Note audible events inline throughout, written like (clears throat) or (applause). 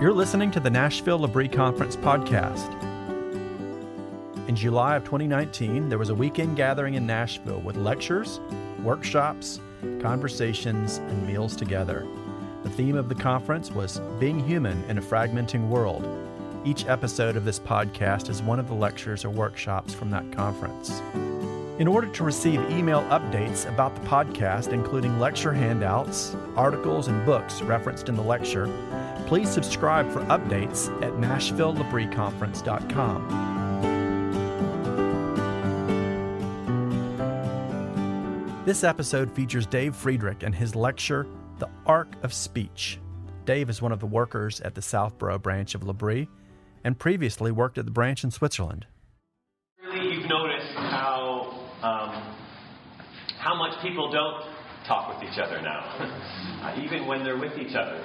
You're listening to the Nashville L'Abri Conference podcast. In July of 2019, there was a weekend gathering in Nashville with lectures, workshops, conversations, and meals together. The theme of the conference was Being Human in a Fragmenting World. Each episode of this podcast is one of the lectures or workshops from that conference. In order to receive email updates about the podcast, including lecture handouts, articles, and books referenced in the lecture, please subscribe for updates at NashvilleLabriConference.com. This episode features Dave Friedrich and his lecture, The Ark of Speech. Dave is one of the workers at the Southborough branch of L'Abri and previously worked at the branch in Switzerland. Really, you've noticed how um, how much people don't talk with each other now, (laughs) even when they're with each other.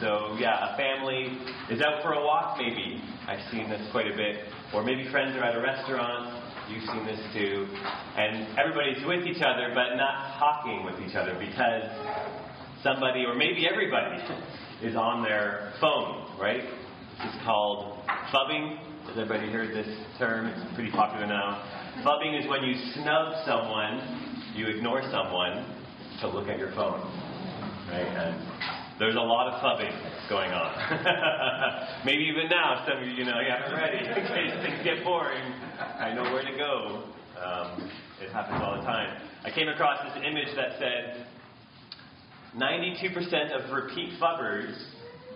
So yeah, a family is out for a walk. Maybe I've seen this quite a bit, or maybe friends are at a restaurant You've seen this too. And everybody's with each other, but not talking with each other because somebody, or maybe everybody, (laughs) is on their phone, right? This is called phubbing. Has everybody heard this term? It's pretty popular now. Phubbing is when you snub someone, you ignore someone to look at your phone, right? And there's a lot of phubbing going on. (laughs) Maybe even now, some of you, you know, have it ready (laughs) in case things get boring. I know where to go. Um, it happens all the time. I came across this image that said 92% of repeat phubbers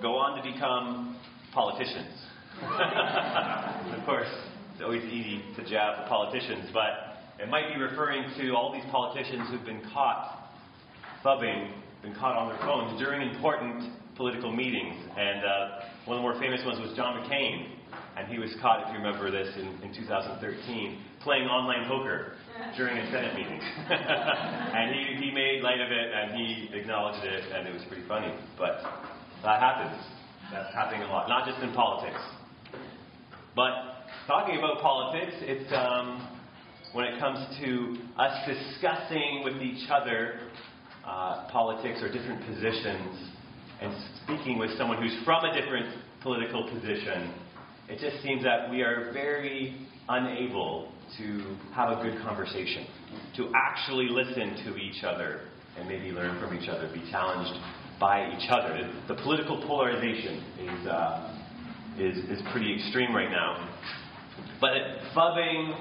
go on to become politicians. (laughs) of course, it's always easy to jab politicians, but it might be referring to all these politicians who've been caught phubbing been caught on their phones during important political meetings. And uh, one of the more famous ones was John McCain. And he was caught, if you remember this, in, in 2013, playing online poker during a Senate meeting. (laughs) and he, he made light of it and he acknowledged it, and it was pretty funny. But that happens. That's happening a lot, not just in politics. But talking about politics, it's um, when it comes to us discussing with each other uh, politics or different positions and speaking with someone who's from a different political position, it just seems that we are very unable to have a good conversation, to actually listen to each other and maybe learn from each other, be challenged by each other. The, political polarization is, uh, is, is pretty extreme right now. But phubbing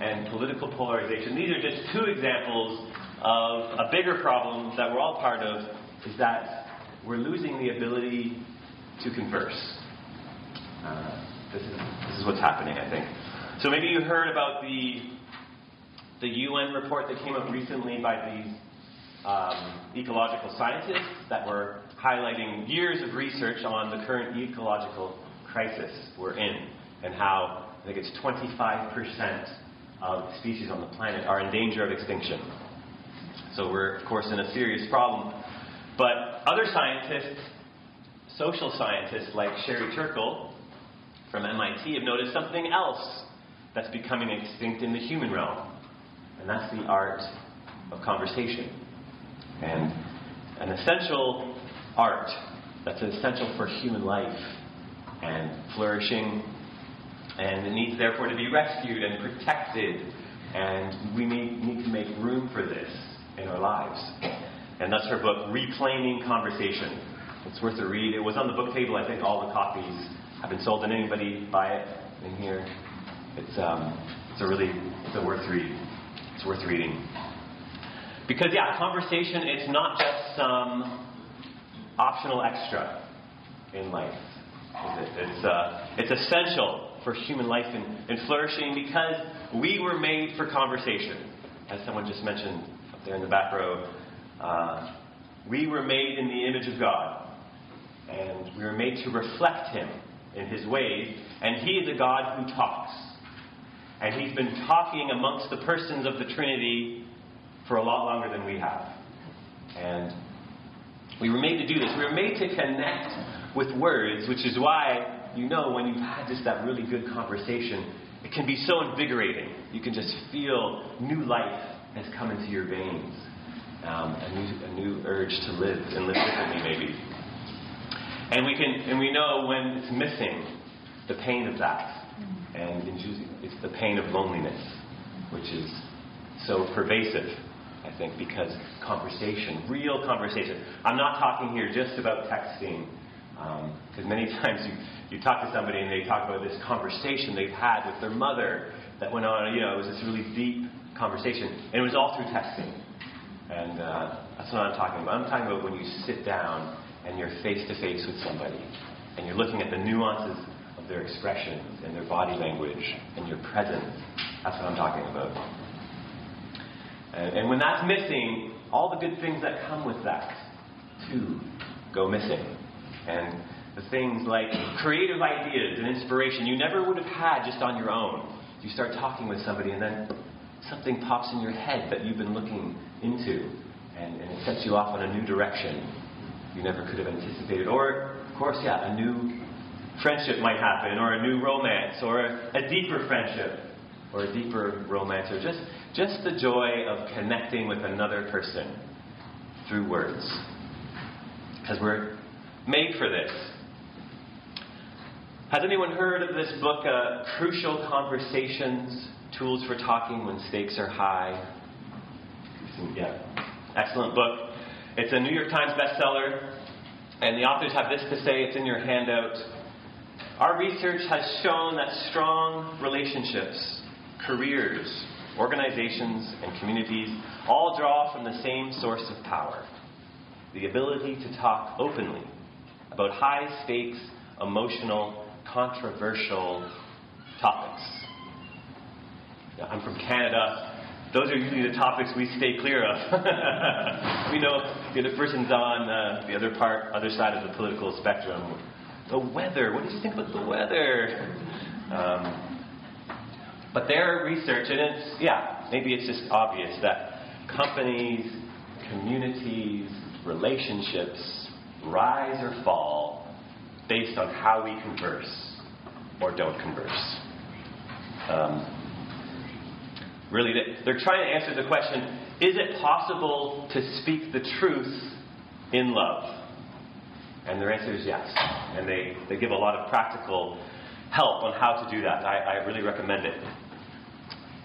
and political polarization, these are just two examples of a bigger problem that we're all part of is that we're losing the ability to converse. Uh, this, is, this is what's happening, I think. So maybe you heard about the, the UN report that came up recently by these um, ecological scientists that were highlighting years of research on the current ecological crisis we're in and how I think it's 25% of species on the planet are in danger of extinction. So we're, of course, in a serious problem. But other scientists, social scientists like Sherry Turkle from MIT, have noticed something else that's becoming extinct in the human realm, and that's the art of conversation. And an essential art that's essential for human life and flourishing, and it needs therefore to be rescued and protected, and we need to make room for this in our lives. And that's her book, Reclaiming Conversation. It's worth a read. It was on the book table. I think all the copies have been sold. Did anybody buy it in here? It's, um, it's a really it's a worth read. It's worth reading. Because, yeah, conversation, it's not just some optional extra in life. It? It's, uh, it's essential for human life and, and flourishing because we were made for conversation, as someone just mentioned there in the back row. Uh, we were made in the image of God, and we were made to reflect Him in His ways, and He is a God who talks. And He's been talking amongst the persons of the Trinity for a lot longer than we have. And we were made to do this. We were made to connect with words, which is why, you know, when you've had just that really good conversation, it can be so invigorating. You can just feel new life has come into your veins. Um, a, new, a new urge to live and live differently, maybe. And we can and we know when it's missing the pain of that. And in it's the pain of loneliness, which is so pervasive, I think, because conversation, real conversation. I'm not talking here just about texting, because um, many (laughs) times you, you talk to somebody and they talk about this conversation they've had with their mother that went on, you know, it was this really deep conversation, and it was all through texting. And uh, that's what I'm talking about. I'm talking about when you sit down and you're face to face with somebody, and you're looking at the nuances of their expressions and their body language and your presence. That's what I'm talking about. And, and when that's missing, all the good things that come with that, too, go missing. And the things like creative ideas and inspiration you never would have had just on your own. You start talking with somebody, and then something pops in your head that you've been looking into, and, and it sets you off on a new direction you never could have anticipated. Or, of course, yeah, a new friendship might happen, or a new romance, or a, deeper friendship, or a deeper romance, or just, just the joy of connecting with another person through words. Because we're made for this. Has anyone heard of this book, uh, Crucial Conversations Tools for Talking When Stakes Are High? Yeah, excellent book. It's a New York Times bestseller, and the authors have this to say. It's in your handout. Our research has shown that strong relationships, careers, organizations, and communities all draw from the same source of power the ability to talk openly about high stakes, emotional, controversial topics. I'm from Canada. Those are usually the topics we stay clear of. (laughs) we know the other person's on uh, the other part, other side of the political spectrum. The weather. What did you think about the weather? Um, but their research, and it's yeah, maybe it's just obvious that companies, communities, relationships rise or fall based on how we converse or don't converse. Um, really, they're trying to answer the question is it possible to speak the truth in love? And their answer is yes. And they, they give a lot of practical help on how to do that. I, I really recommend it.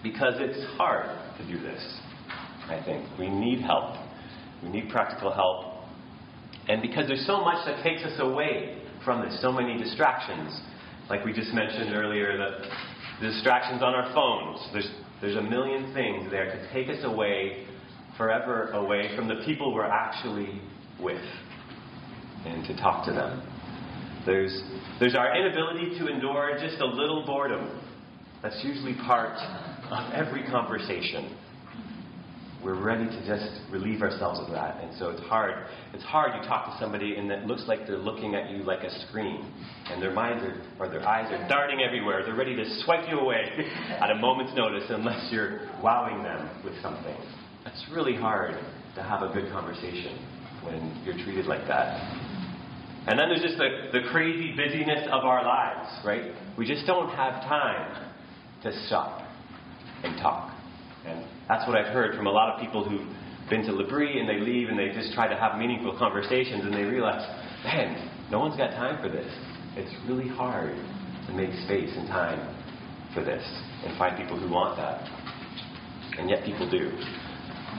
Because it's hard to do this, I think. We need help. We need practical help. And because there's so much that takes us away from this, so many distractions. Like we just mentioned earlier, the, the distractions on our phones. There's, there's a million things there to take us away, forever away from the people we're actually with and to talk to them. There's, there's our inability to endure just a little boredom. That's usually part of every conversation we're ready to just relieve ourselves of that. And so it's hard. It's hard. You talk to somebody and it looks like they're looking at you like a screen, and their minds are, or their eyes are darting everywhere. They're ready to swipe you away (laughs) at a moment's notice unless you're wowing them with something. It's really hard to have a good conversation when you're treated like that. And then there's just the, the crazy busyness of our lives, right? We just don't have time to stop and talk. And that's what I've heard from a lot of people who've been to L'Abri and they leave and they just try to have meaningful conversations and they realize, man, no one's got time for this. It's really hard to make space and time for this and find people who want that. And yet people do.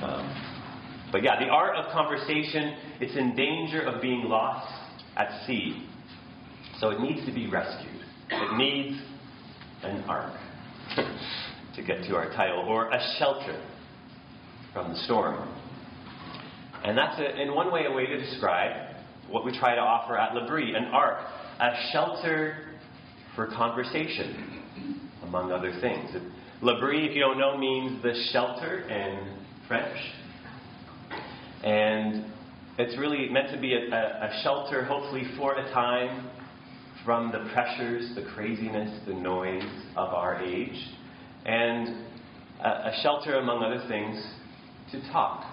Um, but yeah, the art of conversation, it's in danger of being lost at sea. So it needs to be rescued. It needs an ark to get to our title, or a shelter from the storm. And that's, a, in one way, a way to describe what we try to offer at L'Abri an ark, a shelter for conversation, among other things. L'Abri, if you don't know, means the shelter in French. And it's really meant to be a, a, a shelter, hopefully, for a time from the pressures, the craziness, the noise of our age and a, shelter, among other things, to talk,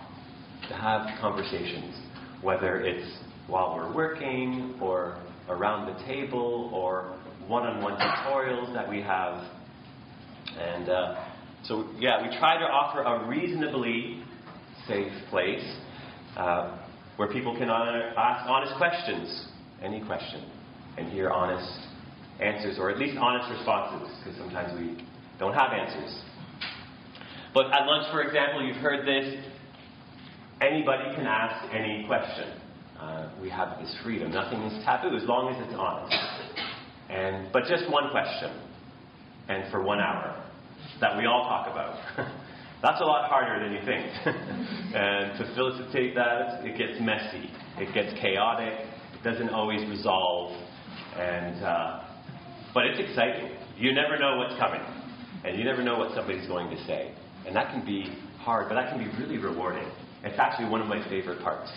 to have conversations, whether it's while we're working or around the table or one on one tutorials that we have. And uh, so, yeah, we try to offer a reasonably safe place uh, where people can ask honest questions any question and hear honest answers, or at least honest responses, because sometimes we don't have answers. But at lunch, for example, you've heard this anybody can ask any question. Uh, we have this freedom. Nothing is taboo as long as it's honest. And, but just one question, and for one hour, that we all talk about. (laughs) That's a lot harder than you think. (laughs) and to facilitate that, it gets messy, it gets chaotic, it doesn't always resolve. And, uh, but it's exciting. You never know what's coming, and you never know what somebody's going to say. And that can be hard, but that can be really rewarding. It's actually one of my favorite parts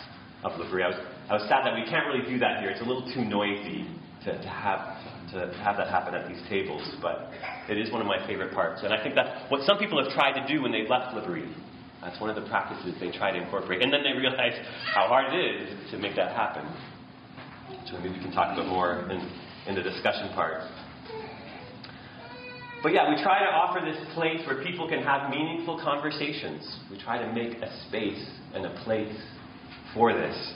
of L'Abri. I was, I was sad that we can't really do that here. It's a little too noisy to, to, have, to have that happen at these tables, but it is one of my favorite parts. And I think that's what some people have tried to do when they've left L'Abri. That's one of the practices they try to incorporate. And then they realize how hard it is to make that happen. So maybe we can talk a bit more in, in the discussion part. But yeah, we try to offer this place where people can have meaningful conversations. We try to make a space and a place for this.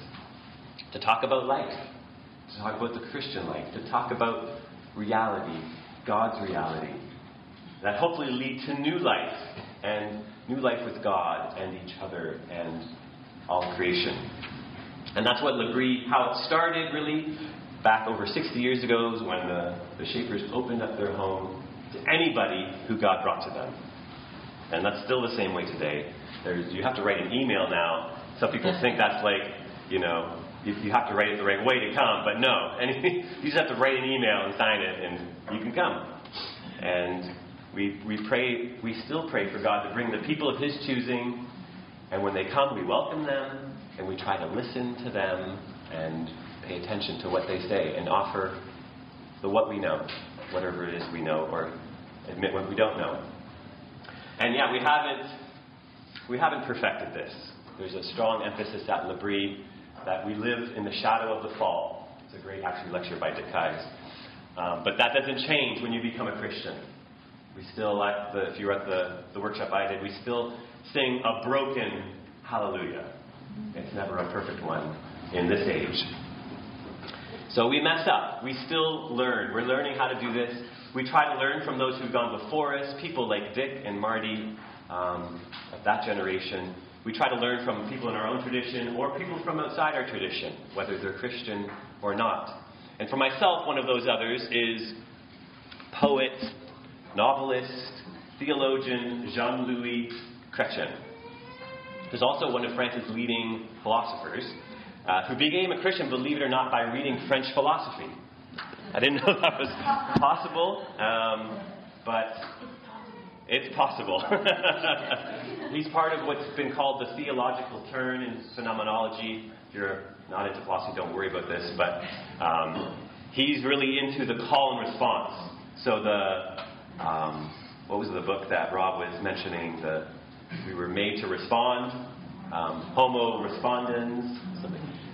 To talk about life, to talk about the Christian life, to talk about reality, God's reality. That hopefully lead to new life and new life with God and each other and all creation. And that's what L'Abri, how it started really back over 60 years ago when the, the Schaeffers opened up their home to anybody who God brought to them. And that's still the same way today. There's, you have to write an email now. Some people think (laughs) that's like, you know, you, you have to write it the right way to come, but no. (laughs) And you just have to write an email and sign it, and you can come. And we, we pray, we still pray for God to bring the people of His choosing, and when they come, we welcome them, and we try to listen to them and pay attention to what they say and offer the what we know whatever it is we know or admit what we don't know. And yeah, we haven't we haven't perfected this. There's a strong emphasis at L'Abri that we live in the shadow of the fall. It's a great actually lecture by Dick. Um, but that doesn't change when you become a Christian. We still, like the, if you were at the, the workshop I did, we still sing a broken hallelujah. It's never a perfect one in this age. So we mess up. We still learn. We're learning how to do this. We try to learn from those who've gone before us, people like Dick and Mardi um, of that generation. We try to learn from people in our own tradition or people from outside our tradition, whether they're Christian or not. And for myself, one of those others is poet, novelist, theologian Jean Louis Chrétien. He's also one of France's leading philosophers uh, who became a Christian, believe it or not, by reading French philosophy. I didn't know (laughs) that was possible, um, but it's possible. (laughs) He's part of what's been called the theological turn in phenomenology. If you're not into philosophy, don't worry about this, but um, he's really into the call and response. So the um, what was the book that Rob was mentioning? The we were made to respond. Um, homo respondens,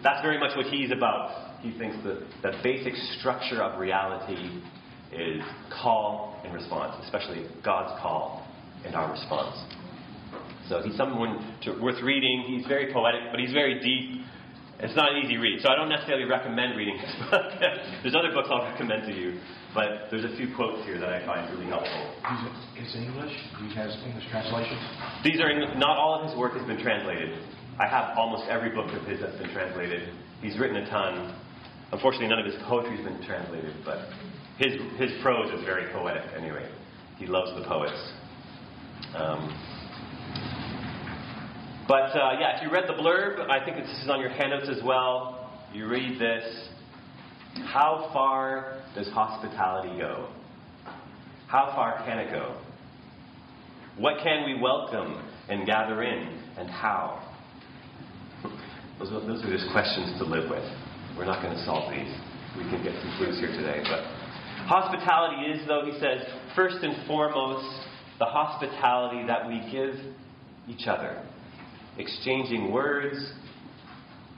that's very much what he's about. He thinks that the basic structure of reality is call and response, especially God's call and our response. So he's someone to, worth reading. He's very poetic, but he's very deep. It's not an easy read, so I don't necessarily recommend reading his (laughs) book. there's other books I'll recommend to you, but there's a few quotes here that I find really helpful. Is it English? He has English translations? These are not all of his work has been translated. I have almost every book of his that's been translated. He's written a ton. Unfortunately, none of his poetry has been translated, but his, his prose is very poetic anyway. He loves the poets. Um, but uh, yeah, if you read the blurb, I think this is on your handouts as well. You read this. How far does hospitality go? How far can it go? What can we welcome and gather in, and how? Those are, those are just questions to live with. We're not going to solve these. We can get some clues here today. But hospitality is, though, he says, first and foremost, the hospitality that we give each other, exchanging words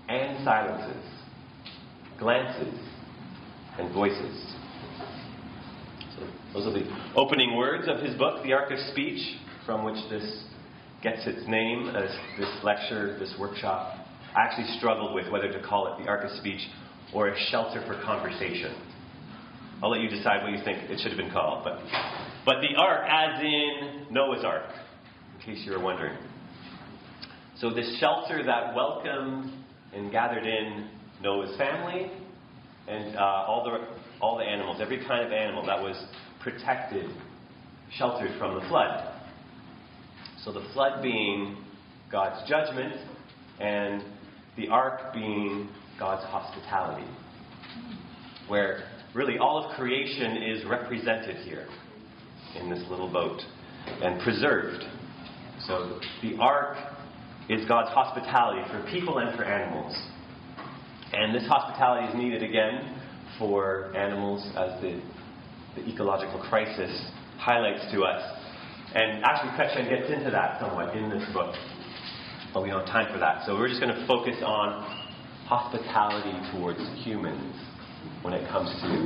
and silences, glances and voices. So those are the opening words of his book, The Ark of Speech, from which this gets its name, as this lecture, this workshop I actually struggled with whether to call it the Ark of Speech or a shelter for conversation. I'll let you decide what you think it should have been called. But, but the ark, as in Noah's ark, in case you were wondering. So, this shelter that welcomed and gathered in Noah's family and uh, all, the, all the animals, every kind of animal that was protected, sheltered from the flood. So, the flood being God's judgment, and the ark being God's hospitality, where really all of creation is represented here in this little boat and preserved. So the ark is God's hospitality for people and for animals. And this hospitality is needed again for animals as the, the ecological crisis highlights to us. And actually, Chrétien gets into that somewhat in this book, but we don't have time for that. So we're just going to focus on hospitality towards humans when it comes to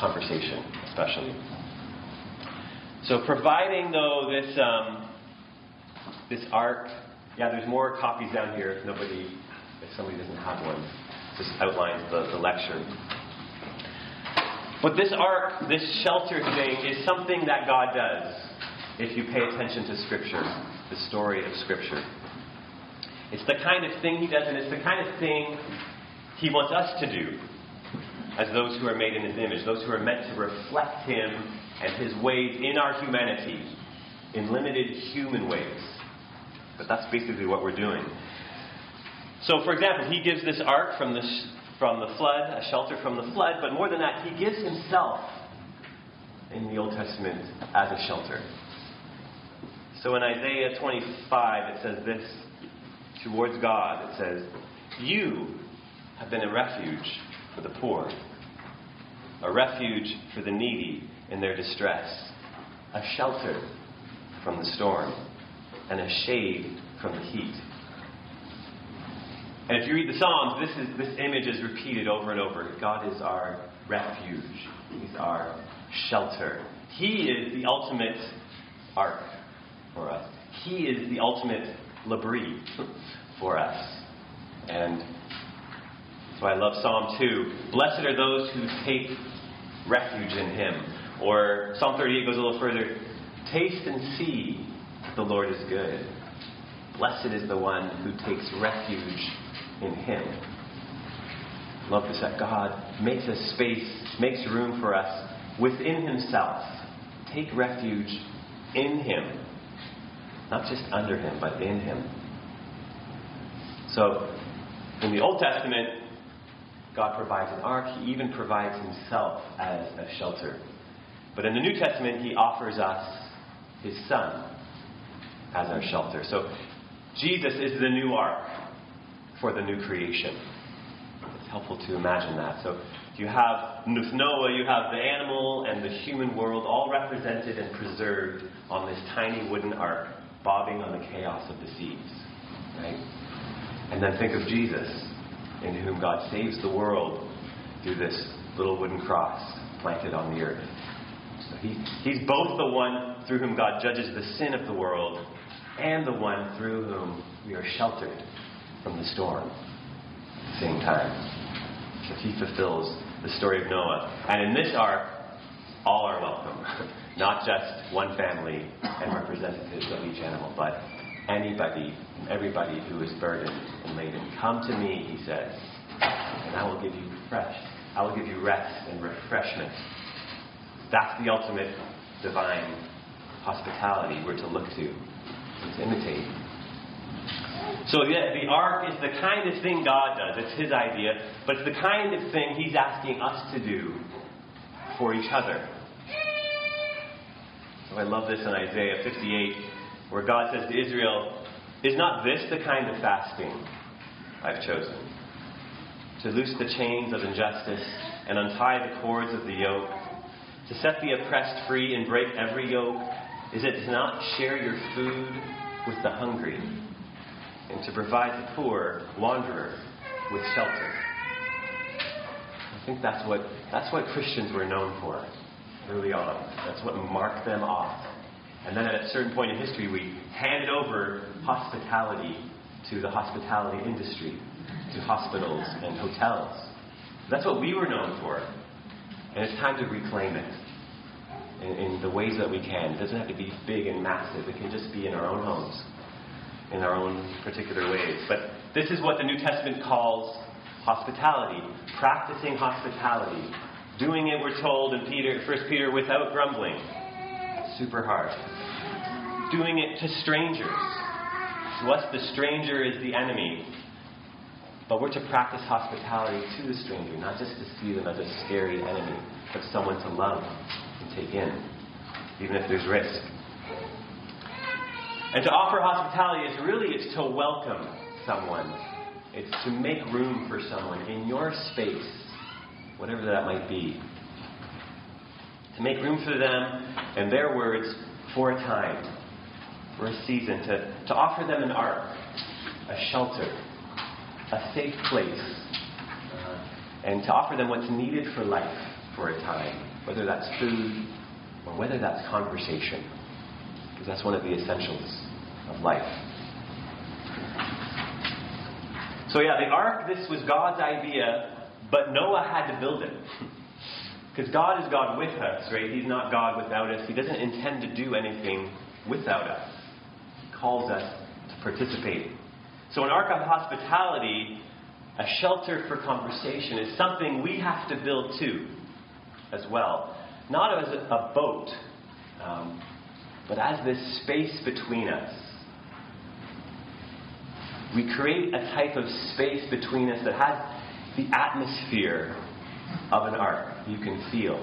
conversation, especially. So, providing though this um, this ark, yeah, there's more copies down here. If nobody, if somebody doesn't have one, just outlines the, the lecture. But this ark, this shelter thing, is something that God does if you pay attention to Scripture, the story of Scripture. It's the kind of thing He does, and it's the kind of thing He wants us to do as those who are made in His image, those who are meant to reflect Him and His ways in our humanity, in limited human ways. But that's basically what we're doing. So, for example, He gives this ark from the from the flood, a shelter from the flood, but more than that, he gives himself in the Old Testament as a shelter. So in Isaiah 25, it says this towards God it says, You have been a refuge for the poor, a refuge for the needy in their distress, a shelter from the storm, and a shade from the heat. And if you read the Psalms, this, is, this image is repeated over and over. God is our refuge, He's our shelter. He is the ultimate ark for us, He is the ultimate labri for us. And so I love Psalm 2. Blessed are those who take refuge in Him. Or Psalm 38 goes a little further Taste and see that the Lord is good. Blessed is the one who takes refuge in Him. Love this that God makes a space, makes room for us within Himself. Take refuge in Him. Not just under Him, but in Him. So, in the Old Testament, God provides an ark. He even provides Himself as a shelter. But in the New Testament, He offers us His Son as our shelter. So, Jesus is the new ark for the new creation. It's helpful to imagine that. So you have Noah, you have the animal and the human world all represented and preserved on this tiny wooden ark, bobbing on the chaos of the seas. Right? And then think of Jesus, in whom God saves the world through this little wooden cross planted on the earth. So he, he's both the one through whom God judges the sin of the world and the one through whom we are sheltered from the storm at the same time. So he fulfills the story of Noah. And in this ark, all are welcome. (laughs) Not just one family and representatives of each animal, but anybody everybody who is burdened and laden. Come to me, he says, and I will give you fresh. I will give you rest and refreshment. That's the ultimate divine hospitality we're to look to to imitate. So yeah, the ark is the kind of thing God does. It's His idea, but it's the kind of thing He's asking us to do for each other. I love this in Isaiah 58, where God says to Israel, Is not this the kind of fasting I've chosen? To loose the chains of injustice and untie the cords of the yoke, to set the oppressed free and break every yoke? Is it to not share your food with the hungry? and to provide the poor wanderer with shelter. I think that's what, that's what Christians were known for early on. That's what marked them off. And then at a certain point in history, we handed over hospitality to the hospitality industry, to hospitals and hotels. That's what we were known for. And it's time to reclaim it in, in the ways that we can. It doesn't have to be big and massive, it can just be in our own homes, in our own particular ways. But this is what the New Testament calls hospitality, practicing hospitality. Doing it, we're told in Peter, 1 Peter, without grumbling. Super hard. Doing it to strangers. To us, the stranger is the enemy. But we're to practice hospitality to the stranger, not just to see them as a scary enemy, but someone to love and take in, even if there's risk. And to offer hospitality is really it's to welcome someone. It's to make room for someone in your space, whatever that might be. To make room for them and their words for a time, for a season, to, to offer them an ark, a shelter, a safe place, uh, and to offer them what's needed for life for a time, whether that's food or whether that's conversation, because that's one of the essentials of life. So, yeah, the ark, this was God's idea, but Noah had to build it. (laughs) Because God is God with us, right? He's not God without us. He doesn't intend to do anything without us. He calls us to participate. So, an ark of hospitality, a shelter for conversation, is something we have to build too, as well. Not as a boat, um, but as this space between us we create a type of space between us that has the atmosphere of an ark. You can feel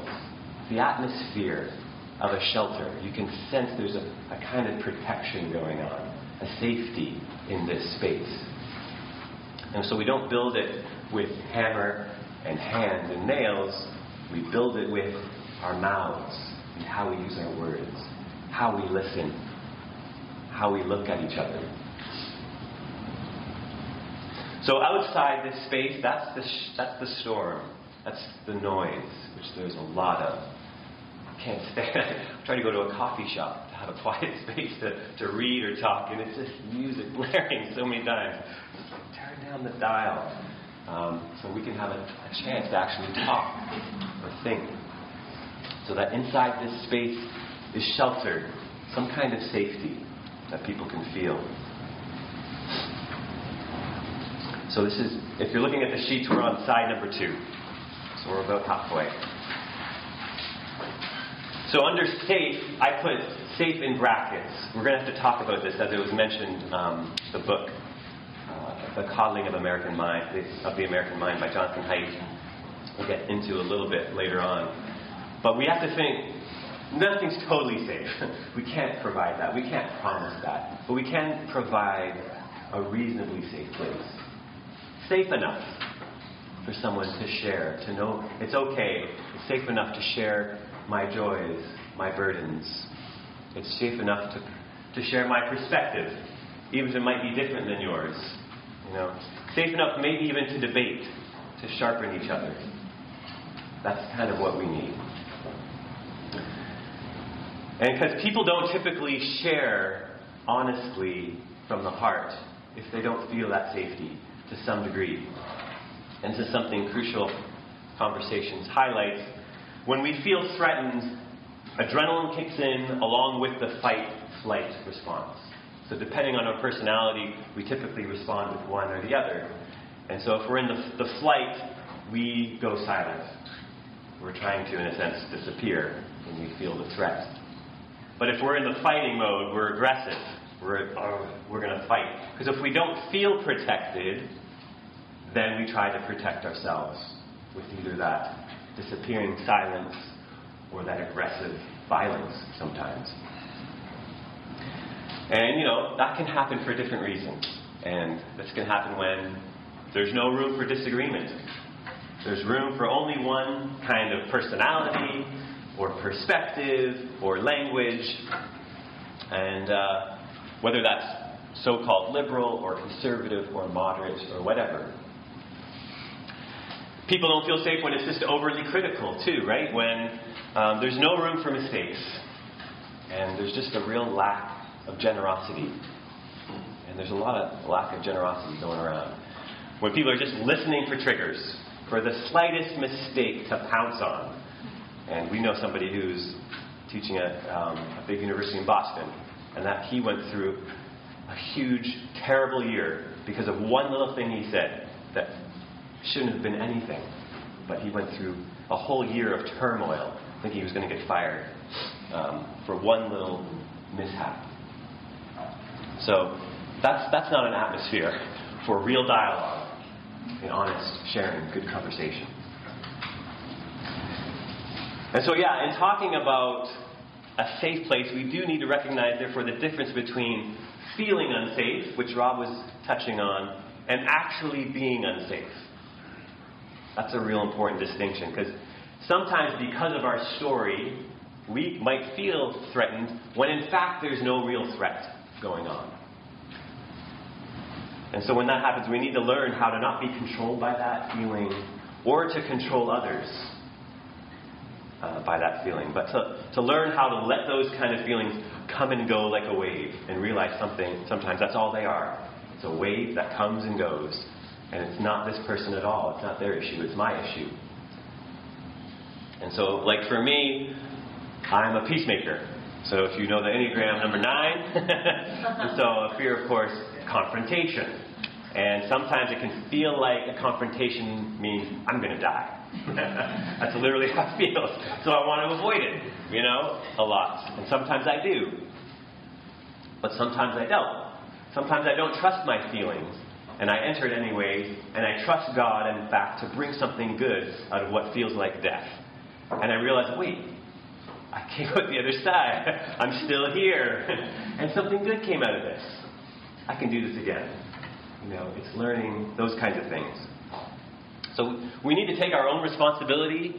the atmosphere of a shelter. You can sense there's a, a kind of protection going on, a safety in this space. And so we don't build it with hammer and hands and nails. We build it with our mouths and how we use our words, how we listen, how we look at each other. So outside this space, that's the, sh- that's the storm. That's the noise, which there's a lot of. I can't (laughs) stand I'm trying to go to a coffee shop to have a quiet (laughs) space to, to read or talk, and it's just music (laughs) blaring so many times. Turn down the dial um, so we can have a, a chance to actually talk or think. So that inside this space is sheltered, some kind of safety that people can feel. So this is, if you're looking at the sheets, we're on side number two. So we're about halfway. So under safe, I put safe in brackets. We're going to have to talk about this as it was mentioned, um, the book, uh, The Coddling of American Mind, of the American Mind by Jonathan Haidt. We'll get into a little bit later on. But we have to think, nothing's totally safe. (laughs) we can't provide that. We can't promise that. But we can provide a reasonably safe place safe enough for someone to share, to know it's okay, it's safe enough to share my joys, my burdens. It's safe enough to, to share my perspective, even if it might be different than yours. You know, safe enough maybe even to debate, to sharpen each other. That's kind of what we need. And because people don't typically share honestly from the heart if they don't feel that safety to some degree. And is something crucial conversations highlight. When we feel threatened, adrenaline kicks in along with the fight flight response. So, depending on our personality, we typically respond with one or the other. And so, if we're in the, the flight, we go silent. We're trying to, in a sense, disappear when we feel the threat. But if we're in the fighting mode, we're aggressive. We're, we're going to fight. Because if we don't feel protected, then we try to protect ourselves with either that disappearing silence or that aggressive violence sometimes. And, you know, that can happen for different reasons. And this can happen when there's no room for disagreement. There's room for only one kind of personality or perspective or language. And uh, whether that's so called liberal or conservative or moderate or whatever. People don't feel safe when it's just overly critical, too, right? When um, there's no room for mistakes and there's just a real lack of generosity. And there's a lot of lack of generosity going around. When people are just listening for triggers, for the slightest mistake to pounce on. And we know somebody who's teaching at um, a big university in Boston, and that he went through a huge, terrible year because of one little thing he said that shouldn't have been anything. But he went through a whole year of turmoil, thinking he was going to get fired um, for one little mishap. So that's, that's not an atmosphere for real dialogue and honest sharing, good conversation. And so, yeah, in talking about a safe place, we do need to recognize, therefore, the difference between feeling unsafe, which Rob was touching on, and actually being unsafe. That's a real important distinction because sometimes, because of our story, we might feel threatened when in fact there's no real threat going on. And so when that happens, we need to learn how to not be controlled by that feeling or to control others uh, by that feeling, but to, to learn how to let those kind of feelings come and go like a wave and realize something, sometimes that's all they are. It's a wave that comes and goes, and it's not this person at all. It's not their issue, it's my issue. And so, like for me, I'm a peacemaker. So if you know the Enneagram number nine, (laughs) so a fear, of course, confrontation. And sometimes it can feel like a confrontation means I'm going to die. (laughs) That's literally how it feels. So I want to avoid it, you know, a lot. And sometimes I do. But sometimes I don't. Sometimes I don't trust my feelings. And I enter it anyway, and I trust God, in fact, to bring something good out of what feels like death. And I realize, wait, I came out the other side. (laughs) I'm still here. (laughs) and something good came out of this. I can do this again. You know, it's learning those kinds of things. So we need to take our own responsibility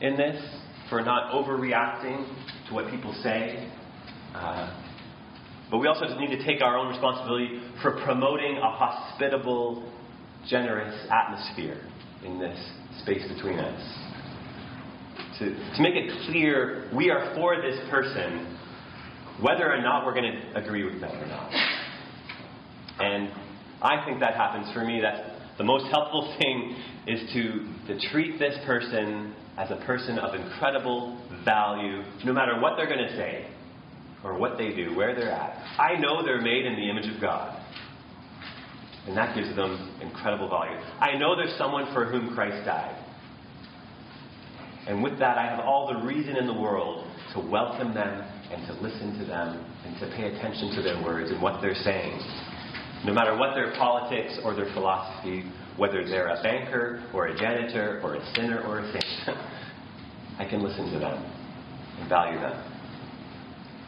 in this for not overreacting to what people say. Uh, but we also need to take our own responsibility for promoting a hospitable, generous atmosphere in this space between us. To, to make it clear we are for this person, whether or not we're going to agree with them or not. And I think that happens for me. That the most helpful (laughs) thing is to, to treat this person as a person of incredible value, no matter what they're going to say or what they do, where they're at. I know they're made in the image of God. And that gives them incredible value. I know there's someone for whom Christ died. And with that, I have all the reason in the world to welcome them and to listen to them and to pay attention to their words and what they're saying. No matter what their politics or their philosophy, whether they're a banker or a janitor or a sinner or a saint, (laughs) I can listen to them and value them.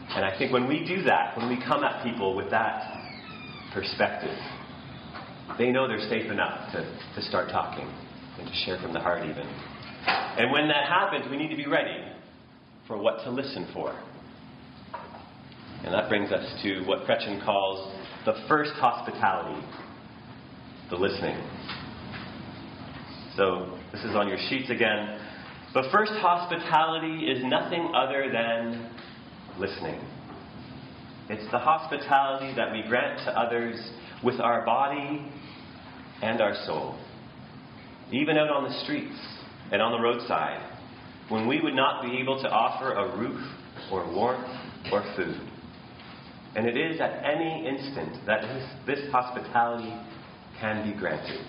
And I think when we do that, when we come at people with that perspective, they know they're safe enough to, to start talking and to share from the heart, even. And when that happens, we need to be ready for what to listen for. And that brings us to what Chrétien calls the first hospitality, the listening. So this is on your sheets again. The first hospitality is nothing other than listening. It's the hospitality that we grant to others with our body and our soul. Even out on the streets and on the roadside, when we would not be able to offer a roof or warmth or food. And it is at any instant that this, this hospitality can be granted.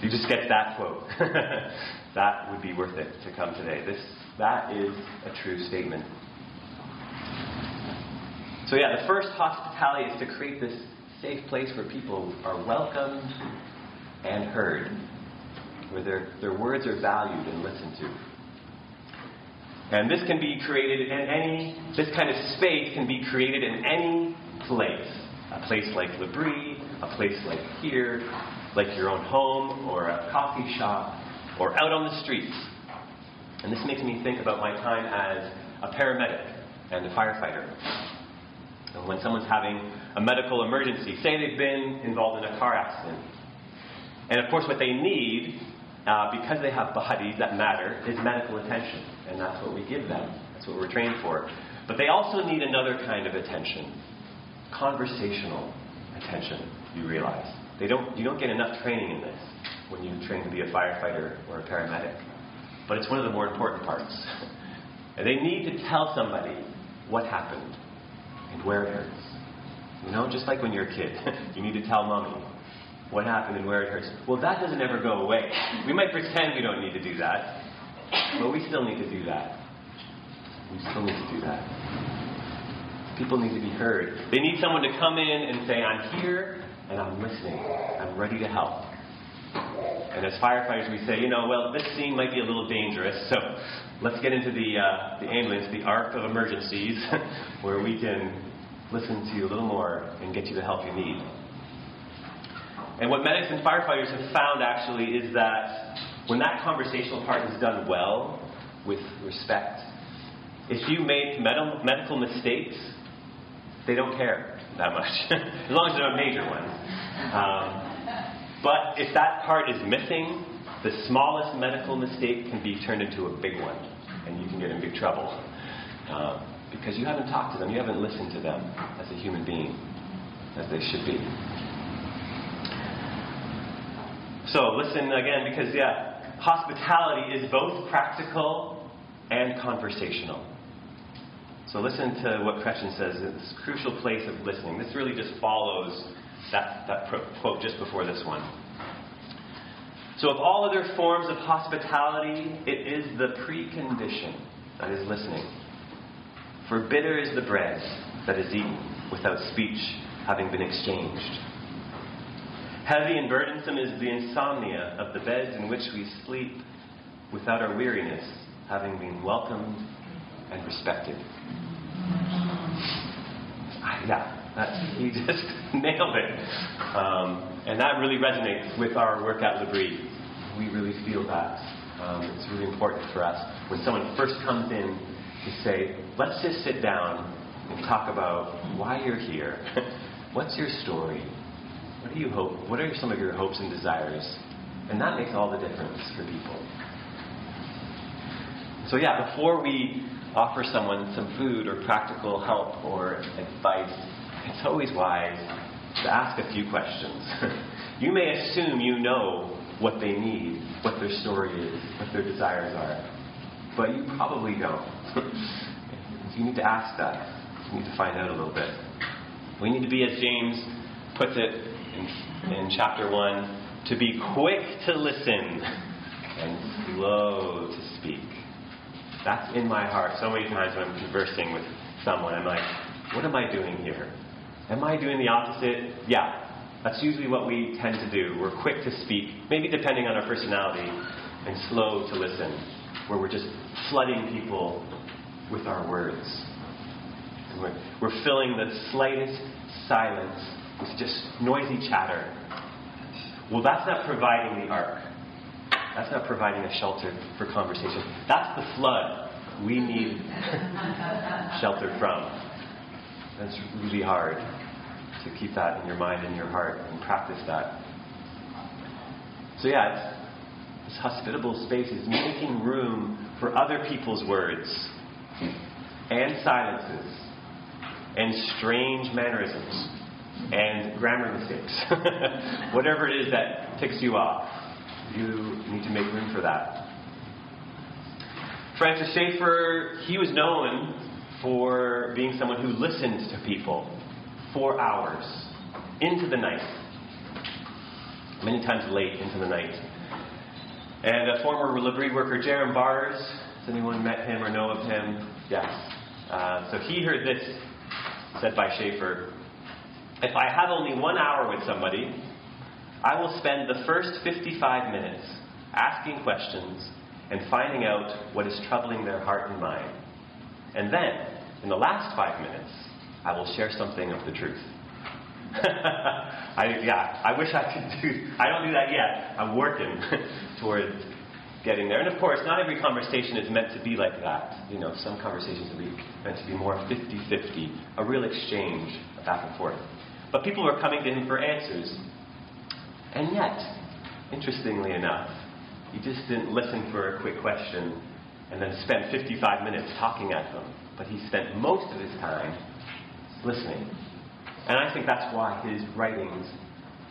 You just get that quote. (laughs) that would be worth it to come today. This, that is a true statement. So, yeah, the first hospitality is to create this safe place where people are welcomed and heard, where their, their words are valued and listened to. And this can be created in any, this kind of space can be created in any place. A place like L'Abri, a place like here, like your own home, or a coffee shop, or out on the streets. And this makes me think about my time as a paramedic and a firefighter. And when someone's having a medical emergency, say they've been involved in a car accident. And of course, what they need, uh, because they have bodies that matter, is medical attention. And that's what we give them. That's what we're trained for. But they also need another kind of attention conversational attention, you realize. they don't, you don't get enough training in this when you train to be a firefighter or a paramedic. But it's one of the more important parts. (laughs) and they need to tell somebody what happened and where it hurts. You know, just like when you're a kid, (laughs) you need to tell mommy what happened and where it hurts. Well, that doesn't ever go away. We might pretend we don't need to do that, but we still need to do that. We still need to do that. People need to be heard. They need someone to come in and say, I'm here and I'm listening. I'm ready to help. And as firefighters, we say, you know, well, this scene might be a little dangerous, so let's get into the, uh, the ambulance, the ark of emergencies, (laughs) where we can listen to you a little more and get you the help you need. And what medics and firefighters have found actually is that when that conversational part is done well, with respect, if you make med- medical mistakes, they don't care that much, (laughs) as long as they're not major ones. Um, but if that part is missing, the smallest medical mistake can be turned into a big one, and you can get in big trouble. Uh, because you haven't talked to them, you haven't listened to them as a human being, as they should be. So listen again, because yeah, hospitality is both practical and conversational. So listen to what Chrétien says, this crucial place of listening. This really just follows that, that quote just before this one. So, of all other forms of hospitality, it is the precondition that is listening. For bitter is the bread that is eaten without speech having been exchanged. Heavy and burdensome is the insomnia of the beds in which we sleep without our weariness having been welcomed and respected. Yeah, that's, (laughs) he just nailed it. Um, and that really resonates with our work at L'Abri. We really feel that. Um, it's really important for us. When someone first comes in to say, let's just sit down and talk about why you're here. (laughs) What's your story? What do you hope? What are some of your hopes and desires? And that makes all the difference for people. So, yeah, before we offer someone some food or practical help or advice, it's always wise to ask a few questions. (laughs) you may assume you know what they need, what their story is, what their desires are, but you probably don't. (laughs) you need to ask that. You need to find out a little bit. We need to be, as James puts it in, in chapter 1, to be quick to listen and slow to speak. That's in my heart so many times when I'm conversing with someone. I'm like, what am I doing here? Am I doing the opposite? Yeah. That's usually what we tend to do. We're quick to speak, maybe depending on our personality, and slow to listen, where we're just flooding people with our words. We're, we're filling the slightest silence with just noisy chatter. Well, that's not providing the ark. That's not providing a shelter for conversation. That's the flood we need (laughs) shelter from. That's really hard to keep that in your mind and your heart and practice that. So, yeah, this hospitable space is making room for other people's words and silences and strange mannerisms and grammar mistakes. (laughs) Whatever it is that ticks you off, you need to make room for that. Francis Schaeffer, he was known for being someone who listened to people for hours into the night, many times late into the night. And a former L'Abri worker, Jerram Barrs, has anyone met him or know of him? Yes. Uh, so he heard this said by Schaeffer If I have only one hour with somebody, I will spend the first 55 minutes asking questions and finding out what is troubling their heart and mind. And then, in the last five minutes, I will share something of the truth. (laughs) I, yeah, I wish I could do. I don't do that yet. I'm working (laughs) towards getting there. And of course, not every conversation is meant to be like that. You know, some conversations are meant to be more 50-50, a real exchange back and forth. But people were coming to him for answers. And yet, interestingly enough, he just didn't listen for a quick question and then spent 55 minutes talking at them. But he spent most of his time listening. And I think that's why his writings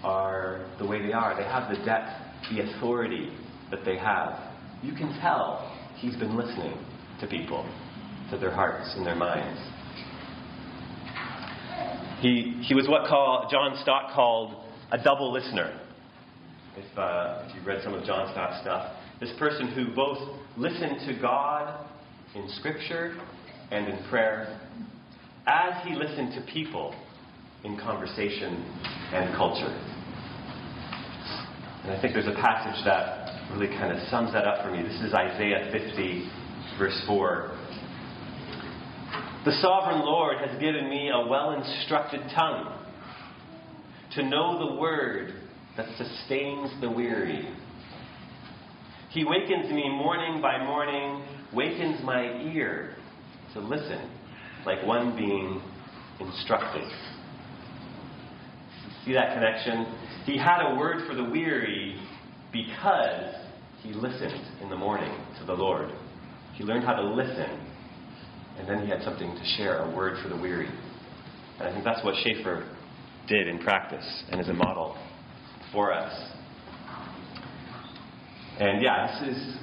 are the way they are. They have the depth, the authority that they have. You can tell he's been listening to people, to their hearts and their minds. He, he was what call, John Stott called a double listener. If, uh, if you've read some of John Stott's stuff, this person who both listened to God in Scripture and in prayer as he listened to people in conversation and culture. And I think there's a passage that really kind of sums that up for me. This is Isaiah 50, verse 4. The sovereign Lord has given me a well instructed tongue to know the word that sustains the weary. He wakens me morning by morning, wakens my ear to listen like one being instructed. See that connection? He had a word for the weary because he listened in the morning to the Lord. He learned how to listen, and then he had something to share, a word for the weary. And I think that's what Schaeffer did in practice and is a model for us. And yeah, this is,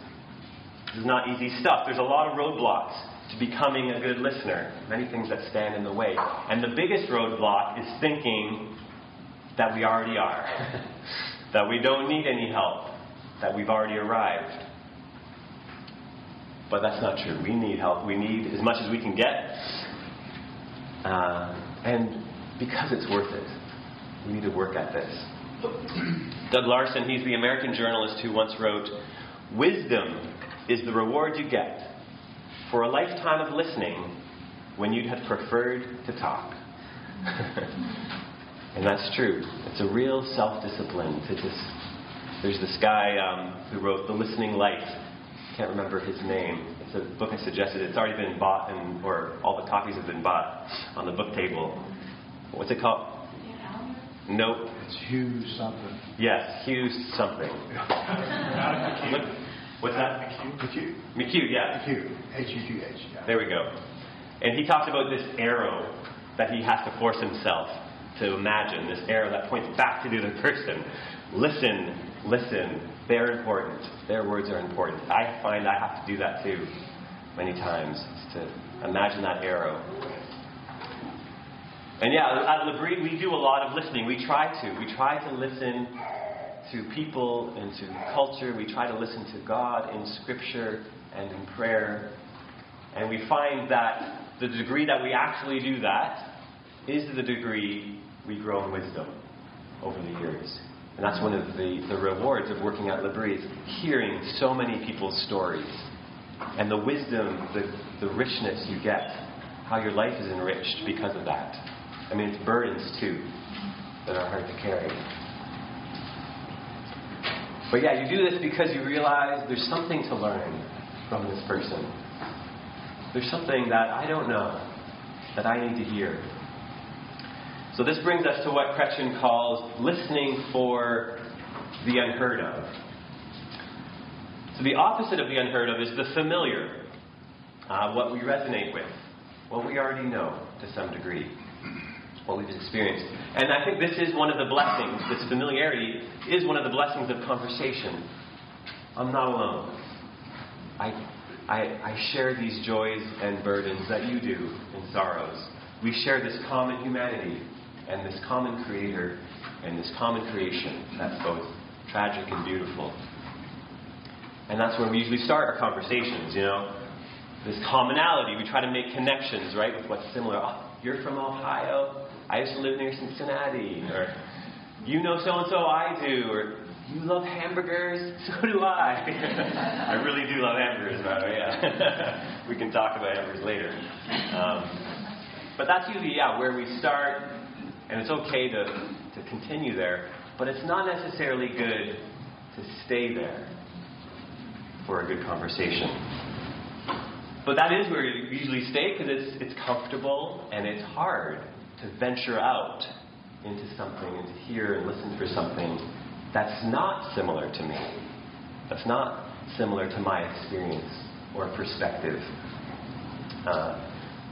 this is not easy stuff. There's a lot of roadblocks to becoming a good listener, many things that stand in the way. And the biggest roadblock is thinking that we already are, (laughs) that we don't need any help, that we've already arrived. But that's not true. We need help. We need as much as we can get. Uh, and because it's worth it, we need to work at this. Doug Larson, he's the American journalist who once wrote Wisdom is the reward you get for a lifetime of listening when you'd have preferred to talk. (laughs) and that's true. It's a real self discipline to just. There's this guy um, who wrote The Listening Life. I can't remember his name. It's a book I suggested. It's already been bought, and, or all the copies have been bought on the book table. What's it called? Nope. It's Hugh something. Yes, Hugh something. What's that? McHugh. McHugh, yeah. McHugh. H-U-G-H. Yeah. There we go. And he talks about this arrow that he has to force himself to imagine, this arrow that points back to the other person. Listen, listen. They're important. Their words are important. I find I have to do that too many times, to imagine that arrow. And yeah, at L'Abri, we do a lot of listening. We try to. We try to listen to people and to culture. We try to listen to God in Scripture and in prayer. And we find that the degree that we actually do that is the degree we grow in wisdom over the years. And that's one of the, the rewards of working at L'Abri is hearing so many people's stories. And the wisdom, the, the richness you get, how your life is enriched because of that. I mean, it's burdens too that are hard to carry. But yeah, you do this because you realize there's something to learn from this person. There's something that I don't know that I need to hear. So this brings us to what Chrétien calls listening for the unheard of. So the opposite of the unheard of is the familiar, uh, what we resonate with, what we already know to some degree what we've experienced. And I think this is one of the blessings, this familiarity is one of the blessings of conversation. I'm not alone. I, I, I share these joys and burdens that you do and sorrows. We share this common humanity and this common creator and this common creation that's both tragic and beautiful. And that's where we usually start our conversations, you know. This commonality, we try to make connections, right, with what's similar. Oh, you're from Ohio. I used to live near Cincinnati. Or you know so and so, I do. Or you love hamburgers? (laughs) So do I. (laughs) I really do love hamburgers, by the way. Yeah. (laughs) we can talk about hamburgers later. Um, but that's usually, yeah, where we start, and it's okay to, to continue there. But it's not necessarily good to stay there for a good conversation. But that is where you usually stay because it's, it's comfortable and it's hard to venture out into something and to hear and listen for something that's not similar to me, that's not similar to my experience or perspective, uh,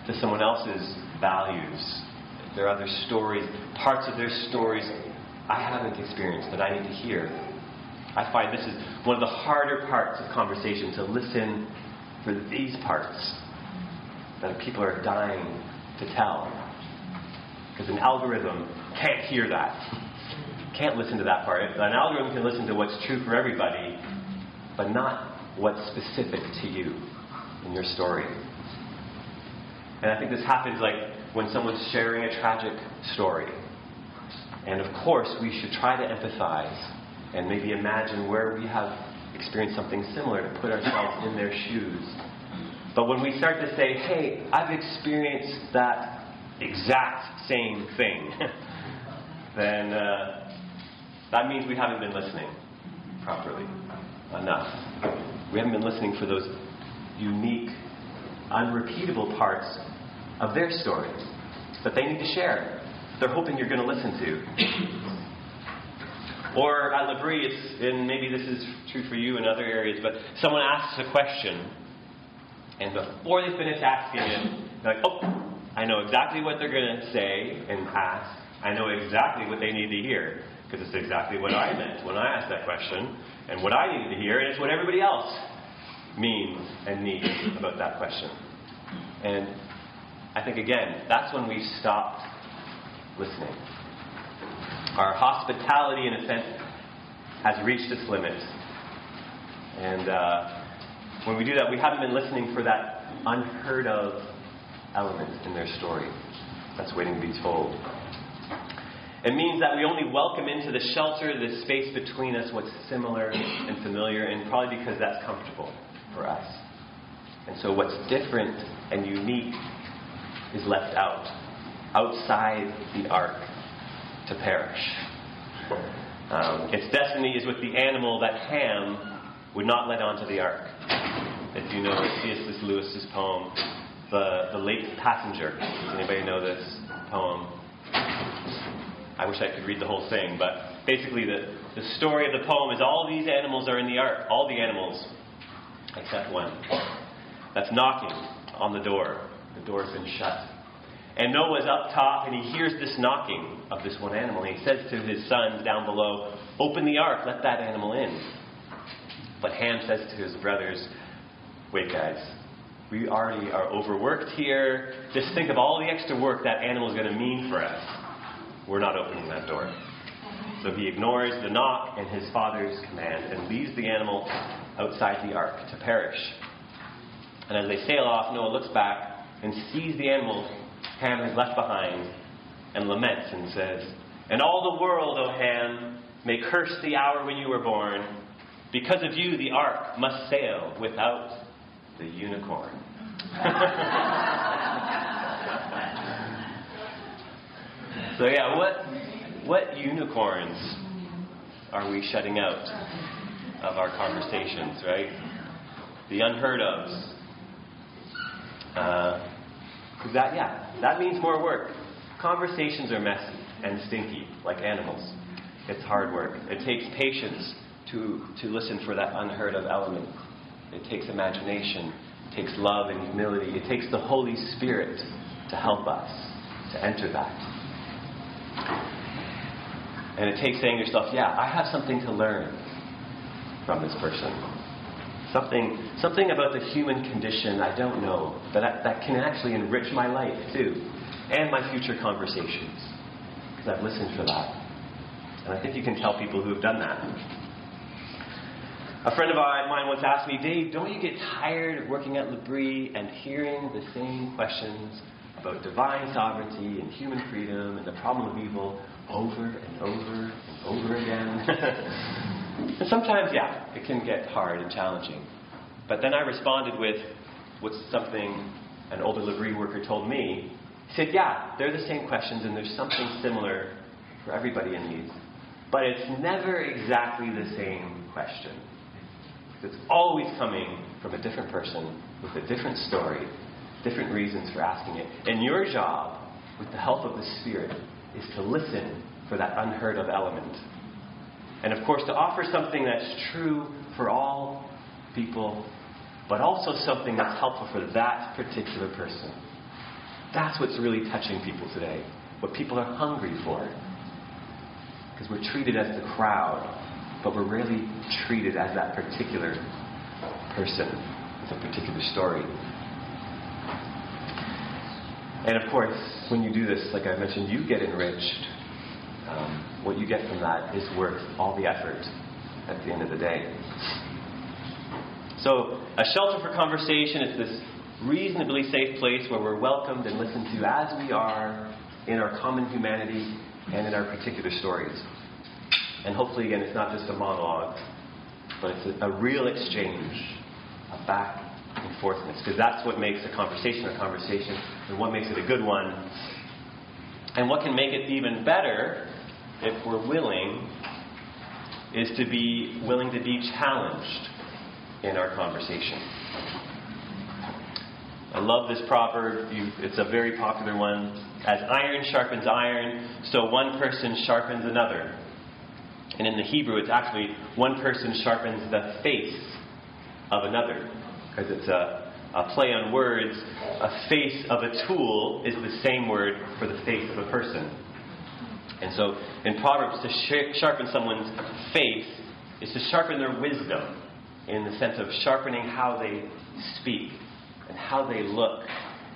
to someone else's values, their other stories, parts of their stories I haven't experienced that I need to hear. I find this is one of the harder parts of conversation to listen for these parts that people are dying to tell. Because an algorithm can't hear that, can't listen to that part. An algorithm can listen to what's true for everybody, but not what's specific to you in your story. And I think this happens like when someone's sharing a tragic story. And of course, we should try to empathize and maybe imagine where we have experienced something similar to put ourselves in their shoes. But when we start to say, hey, I've experienced that exact same thing, (laughs) then uh, that means we haven't been listening properly enough. We haven't been listening for those unique, unrepeatable parts of their story that they need to share. They're hoping you're going to listen to. Or at L'Abri, it's, and maybe this is true for you in other areas, but someone asks a question, and before they finish asking it, they're like, oh, I know exactly what they're going to say and ask. I know exactly what they need to hear, because it's exactly what I meant when I asked that question, and what I needed to hear, and it's what everybody else means and needs about that question. And I think, again, that's when we've stopped listening. Our hospitality, in a sense, has reached its limit. And uh, when we do that, we haven't been listening for that unheard of element in their story that's waiting to be told. It means that we only welcome into the shelter, the space between us, what's similar and familiar, and probably because that's comfortable for us. And so what's different and unique is left out, outside the ark to perish. Um, its destiny is with the animal that Ham would not let onto the ark. If you know C.S. Lewis's poem, the, the Late Passenger. Does anybody know this poem? I wish I could read the whole thing, but basically the, the story of the poem is all these animals are in the ark, all the animals, except one. That's knocking on the door. The door's been shut. And Noah's up top and he hears this knocking of this one animal. And he says to his sons down below, Open the ark, let that animal in. But Ham says to his brothers, Wait, guys, we already are overworked here. Just think of all the extra work that animal is going to mean for us. We're not opening that door. So he ignores the knock and his father's command and leaves the animal outside the ark to perish. And as they sail off, Noah looks back and sees the animal Ham has left behind and laments and says, And all the world, O Ham, may curse the hour when you were born. Because of you, the ark must sail without the unicorn. (laughs) so, yeah, what, what unicorns are we shutting out of our conversations, right? The unheard ofs. Uh, that, yeah, that means more work. Conversations are messy and stinky, like animals. It's hard work. It takes patience to, to listen for that unheard of element. It takes imagination. It takes love and humility. It takes the Holy Spirit to help us to enter that. And it takes saying to yourself, yeah, I have something to learn from this person. Something, something about the human condition I don't know, but that, that can actually enrich my life too, and my future conversations, because I've listened for that. And I think you can tell people who have done that. A friend of mine once asked me, Dave, don't you get tired of working at L'Abri and hearing the same questions about divine sovereignty and human freedom and the problem of evil over and over and over again? (laughs) And sometimes, yeah, it can get hard and challenging. But then I responded with what's something an older L'Abri worker told me. He said, yeah, they're the same questions and there's something similar for everybody in these. But it's never exactly the same question. It's always coming from a different person with a different story, different reasons for asking it. And your job, with the help of the Spirit, is to listen for that unheard of element and of course, to offer something that's true for all people, but also something that's helpful for that particular person. That's what's really touching people today, what people are hungry for. Because we're treated as the crowd, but we're really treated as that particular person with a particular story. And of course, when you do this, like I mentioned, you get enriched. Um, what you get from that is worth all the effort at the end of the day. So, a shelter for conversation is this reasonably safe place where we're welcomed and listened to as we are in our common humanity and in our particular stories. And hopefully, again, it's not just a monologue, but it's a, a real exchange, a back and forthness, because that's what makes a conversation a conversation and what makes it a good one. And what can make it even better, if we're willing, is to be willing to be challenged in our conversation. I love this proverb. It's a very popular one. As iron sharpens iron, so one person sharpens another. And in the Hebrew, it's actually one person sharpens the face of another, because it's a, a play on words. A face of a tool is the same word for the face of a person. And so in Proverbs, to sh- sharpen someone's face is to sharpen their wisdom in the sense of sharpening how they speak and how they look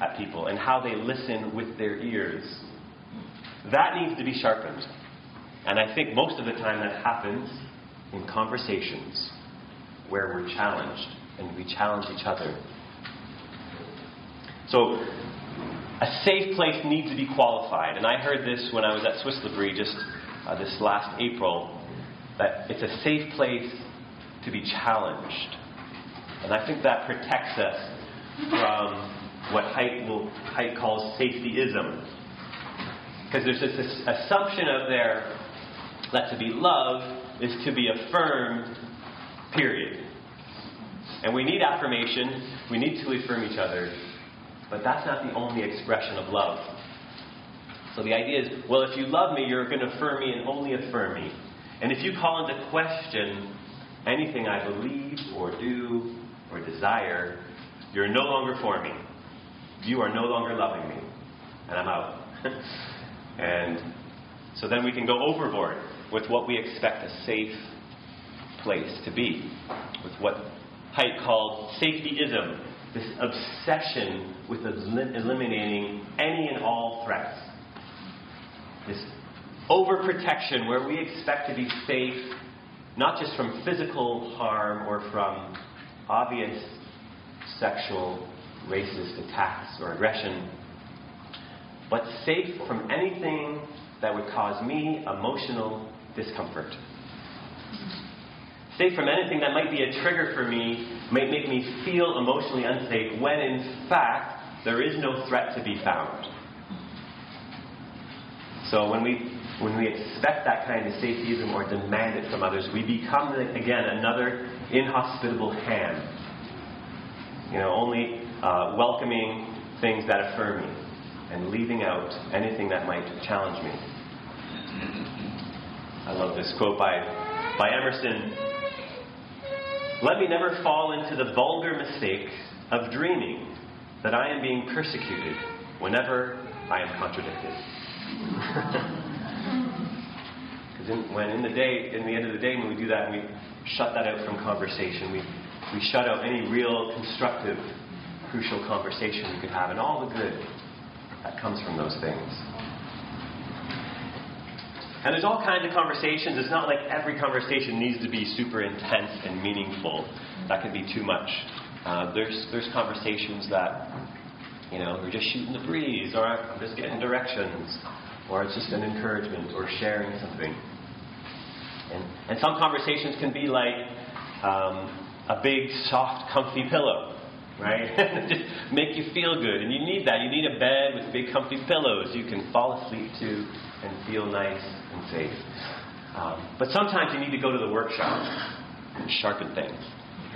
at people and how they listen with their ears. That needs to be sharpened. And I think most of the time that happens in conversations where we're challenged and we challenge each other. So, a safe place needs to be qualified. And I heard this when I was at Swiss L'Abri just uh, this last April that it's a safe place to be challenged. And I think that protects us from what Haidt, will, Haidt calls safetyism. Because there's this assumption of there that to be loved is to be affirmed, period. And we need affirmation, we need to affirm each other, but that's not the only expression of love. So the idea is well, if you love me, you're going to affirm me and only affirm me. And if you call into question anything I believe or do or desire, you're no longer for me. You are no longer loving me. And I'm out. (laughs) and so then we can go overboard with what we expect a safe place to be, with what Haidt called safetyism, this obsession with eliminating any and all threats. This overprotection where we expect to be safe not just from physical harm or from obvious sexual, racist attacks or aggression, but safe from anything that would cause me emotional discomfort. Safe from anything that might be a trigger for me, might make me feel emotionally unsafe, when in fact there is no threat to be found. So when we when we expect that kind of safetyism or demand it from others, we become, again, another inhospitable hand. You know, only uh, welcoming things that affirm me and leaving out anything that might challenge me. I love this quote by, by Emerson. Let me never fall into the vulgar mistake of dreaming that I am being persecuted whenever I am contradicted. (laughs) Because when in the day, in the end of the day, when we do that, we shut that out from conversation. We we shut out any real constructive, crucial conversation we could have, and all the good that comes from those things. And there's all kinds of conversations. It's not like every conversation needs to be super intense and meaningful. That can be too much. Uh, there's there's conversations that you know we're just shooting the breeze, or I'm just getting directions, or it's just an encouragement, or sharing something. And, and some conversations can be like um, a big, soft, comfy pillow, right? (laughs) Just make you feel good. And you need that. You need a bed with big, comfy pillows you can fall asleep to and feel nice and safe. Um, but sometimes you need to go to the workshop and sharpen things.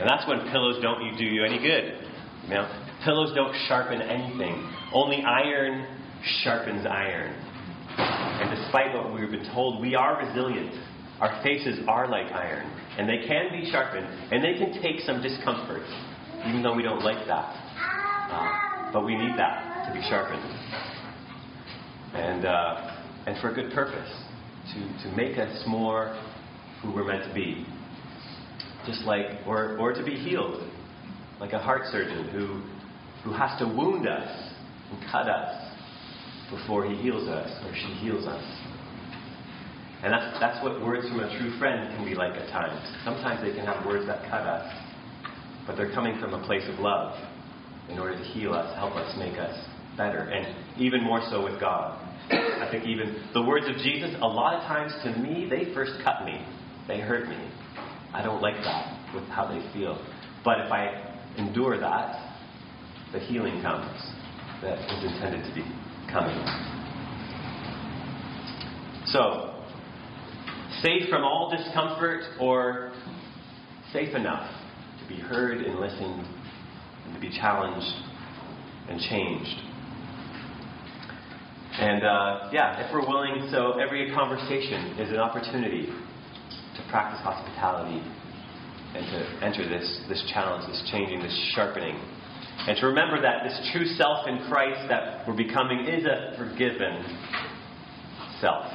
And that's when pillows don't do you any good. You know, pillows don't sharpen anything. Only iron sharpens iron. And despite what we've been told, we are resilient. Our faces are like iron, and they can be sharpened, and they can take some discomfort, even though we don't like that. Uh, but we need that to be sharpened, and uh, and for a good purpose. To, to make us more who we're meant to be. Just like, or, or to be healed, like a heart surgeon who, who has to wound us and cut us before he heals us or she heals us. And that's, that's what words from a true friend can be like at times. Sometimes they can have words that cut us, but they're coming from a place of love in order to heal us, help us, make us better, and even more so with God. (coughs) I think even the words of Jesus, a lot of times to me, they first cut me. They hurt me. I don't like that with how they feel. But if I endure that, the healing comes that is intended to be coming. So, safe from all discomfort or safe enough to be heard and listened and to be challenged and changed. And uh, yeah, if we're willing, so every conversation is an opportunity to practice hospitality and to enter this, this challenge, this changing, this sharpening. And to remember that this true self in Christ that we're becoming is a forgiven self.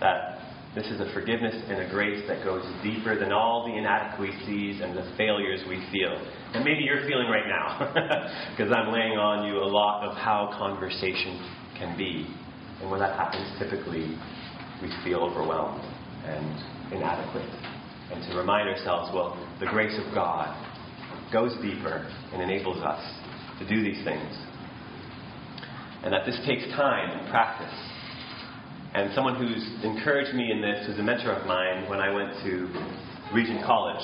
That this is a forgiveness and a grace that goes deeper than all the inadequacies and the failures we feel. And maybe you're feeling right now, (laughs) because I'm laying on you a lot of how conversation can be. And when that happens, typically we feel overwhelmed and inadequate. And to remind ourselves, well, the grace of God goes deeper and enables us to do these things. And that this takes time and practice. And someone who's encouraged me in this is a mentor of mine when I went to Regent College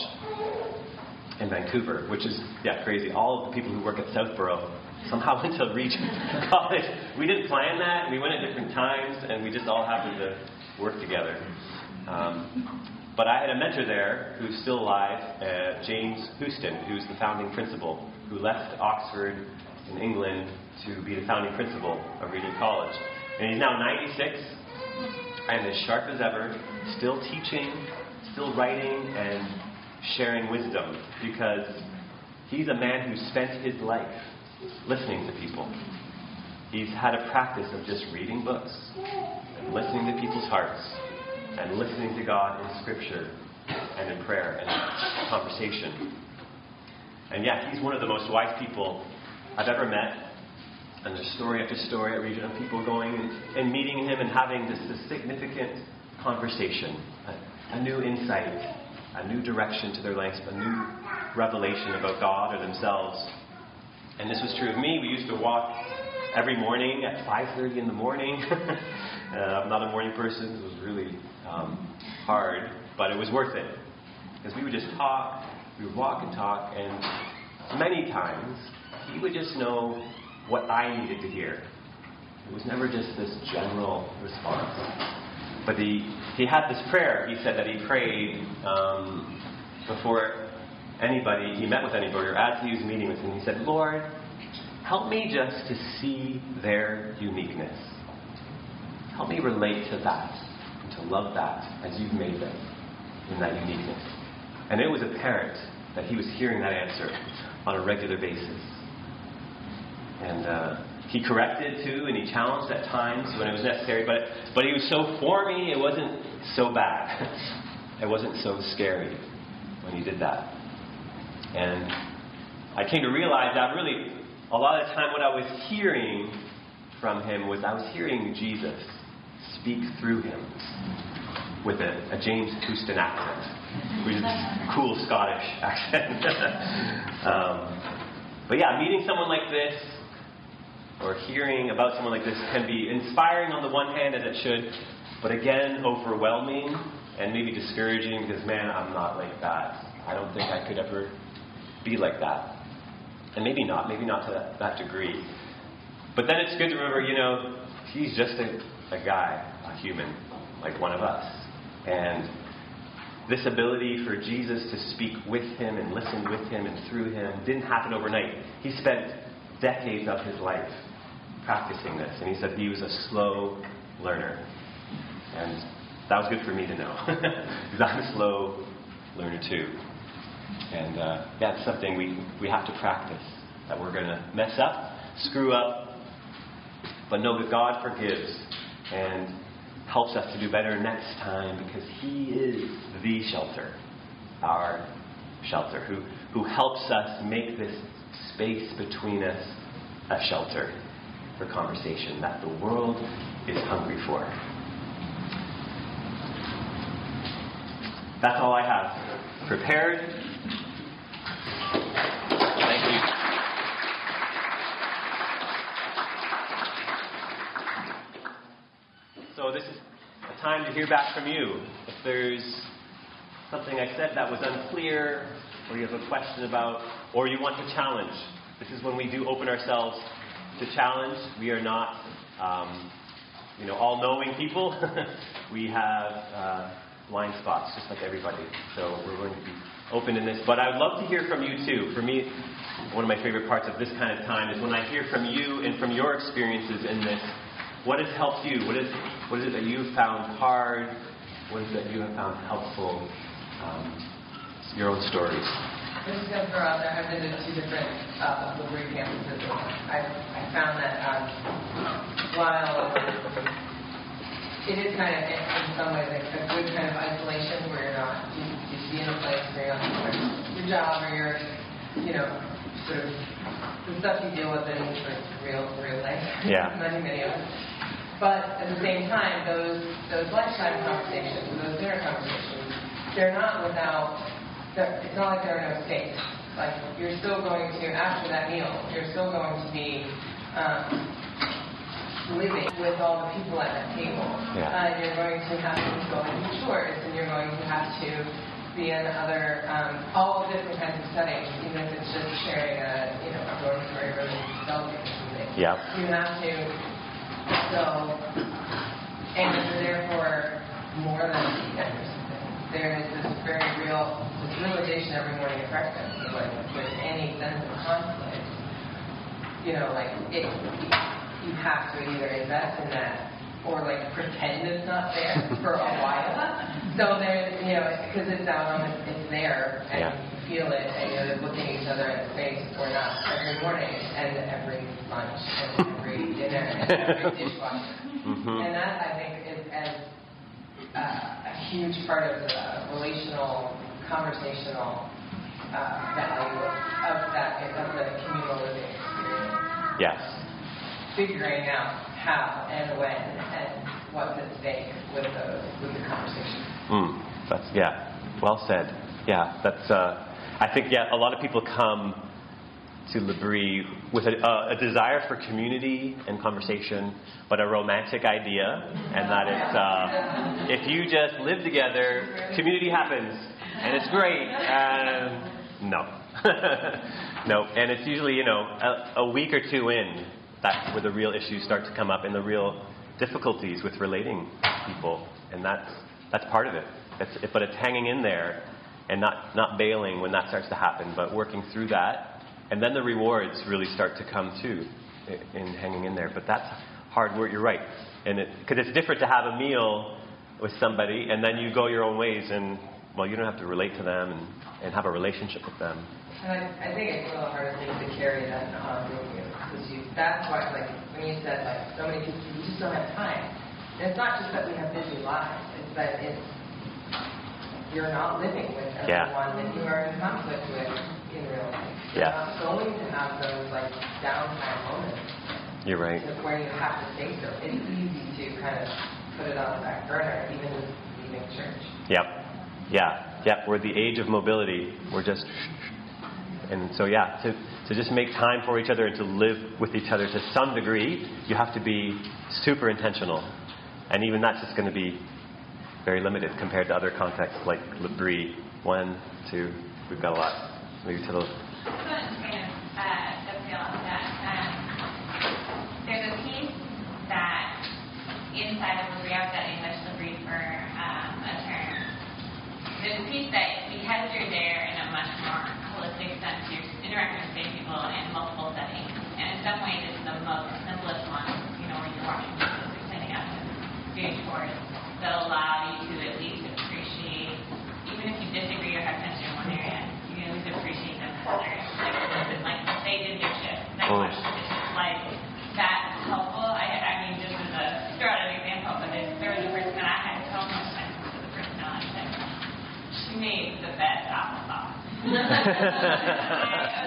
in Vancouver, which is, yeah, crazy. All of the people who work at Southborough somehow went to Regent (laughs) College. We didn't plan that. We went at different times, and we just all happened to work together. Um, but I had a mentor there who's still alive, uh, James Houston, who's the founding principal, who left Oxford in England to be the founding principal of Regent College. And he's now 96 and as sharp as ever, still teaching, still writing, and sharing wisdom because he's a man who spent his life listening to people. He's had a practice of just reading books and listening to people's hearts and listening to God in Scripture and in prayer and in conversation. And yeah, he's one of the most wise people I've ever met. And there's story after story at Regent of people going and meeting him and having this, this significant conversation, a, a new insight, a new direction to their lives, a new revelation about God or themselves. And this was true of me. We used to walk every morning at 5:30 in the morning. (laughs) uh, I'm not a morning person. It was really um, hard, but it was worth it because we would just talk. We would walk and talk, and many times he would just know what I needed to hear. It was never just this general response. But he, he had this prayer, he said that he prayed um, before anybody, he met with anybody, or as he was meeting with him, he said, Lord, help me just to see their uniqueness. Help me relate to that and to love that as you've made them in that uniqueness. And it was apparent that he was hearing that answer on a regular basis. And uh, he corrected too, and he challenged at times when it was necessary. But but he was so for me, it wasn't so bad. (laughs) it wasn't so scary when he did that. And I came to realize that really a lot of the time what I was hearing from him was I was hearing Jesus speak through him with a, a James Houston accent, which is a cool Scottish accent. (laughs) um, but yeah, meeting someone like this or hearing about someone like this can be inspiring on the one hand, as it should, but again, overwhelming and maybe discouraging because, man, I'm not like that. I don't think I could ever be like that. And maybe not, maybe not to that, degree. But then it's good to remember, you know, he's just a, a guy, a human, like one of us. And this ability for Jesus to speak with him and listen with him and through him didn't happen overnight. He spent decades of his life practicing this. And he said he was a slow learner. And that was good for me to know. (laughs) Because I'm a slow learner too. And uh, that's something we, we have to practice. That we're going to mess up, screw up, but know that God forgives. And helps us to do better next time because He is the shelter, our shelter, who, who helps us make this space between us a shelter for conversation that the world is hungry for. That's all I have prepared. Thank you. So, this is a time to hear back from you. If there's something I said that was unclear, or you have a question about, or you want to challenge, this is when we do open ourselves to challenge. We are not, um, you know, all-knowing people. (laughs) we have uh, blind spots, just like everybody. So we're going to be open in this. But I would love to hear from you too. For me, one of my favorite parts of this kind of time is when I hear from you and from your experiences in this. What has helped you? What is, what is it that you've found hard? What is it that you have found helpful? Um, your own stories. I'm just going to throw out there, I've been to two different uh, L'Abri campuses. I, I found that um, while it is kind of, in some ways, like a good kind of isolation where you're not, be in a place where you're your job or you're, you know, sort of the stuff you deal with in of real, real life. Yeah. (laughs) Many, many of us. But at the same time, those those lifetime conversations, those dinner conversations, they're not without it's not like there are no stakes. Like you're still going to after that meal, you're still going to be um, living with all the people at that table. Yeah. Uh, you're going to have to go into chores, and you're going to have to be in other um, all different kinds of settings, even if it's just sharing a you know a dormitory room and celebrating something. Yeah. You have to so and therefore more than a weekend or something. There is this very real this realization every morning at breakfast like with any sense of conflict, you know, like it you have to either invest in that or like pretend it's not there (laughs) for a while. So there's, you know, because it's out on, it's there, and Yeah. you feel it, and you're looking each other in the face or not every morning, and every lunch, and every dinner, and every (laughs) dishwasher. Mhm. And that I think is as uh, a huge part of the relational, conversational uh, value of that of the communal living experience Yes. figuring out how and when and what's at stake with the with the conversation. Mm, that's yeah. Well said. Yeah, that's. Uh, I think yeah. A lot of people come to L'Abri with a, a, a desire for community and conversation, but a romantic idea, and that it's uh, if you just live together, community happens, and it's great. And no, (laughs) no, and it's usually you know a, a week or two in that's where the real issues start to come up and the real difficulties with relating to people, and that's that's part of it. It's, but it's hanging in there and not not bailing when that starts to happen, but working through that, and then the rewards really start to come too in, in hanging in there. But that's hard work. You're right, and because it's different to have a meal with somebody and then you go your own ways and well you don't have to relate to them and, and have a relationship with them. And I, I think it's one of the hardest things to carry that on with because you that's why like when you said like so many people you just don't have time. And it's not just that we have busy lives; it's that it's you're not living with Yeah. everyone that you are in conflict with in real life. You're Yeah. not going to have those like downtime moments. You're right. where you have to say so. It's easy to kind of put it on the back burner, even with leaving church. Yep. Yeah. Yep. We're the age of mobility. We're just. And so, yeah, to, to just make time for each other and to live with each other to some degree, you have to be super intentional. And even that's just going to be very limited compared to other contexts like L'Abri. One, two, we've got a lot. Maybe to. Um, there's a piece that inside of L'Abri, I've English L'Abri for um, a term. There's a piece that because you're there in a much more holistic sense, you're interacting with people in multiple settings. And in some ways, it's the most simplest one, you know, where you're watching people, you're up and doing chores that allow you to at least appreciate, even if you disagree or have tension in one area, you can at least appreciate them in another area. Like, listen, like they did their shit. Like, oh. like that's helpful. I, I mean, just as a throw out an example, but if there was a person that I had so much sense to the person I she made the best apple sauce. (laughs) (laughs)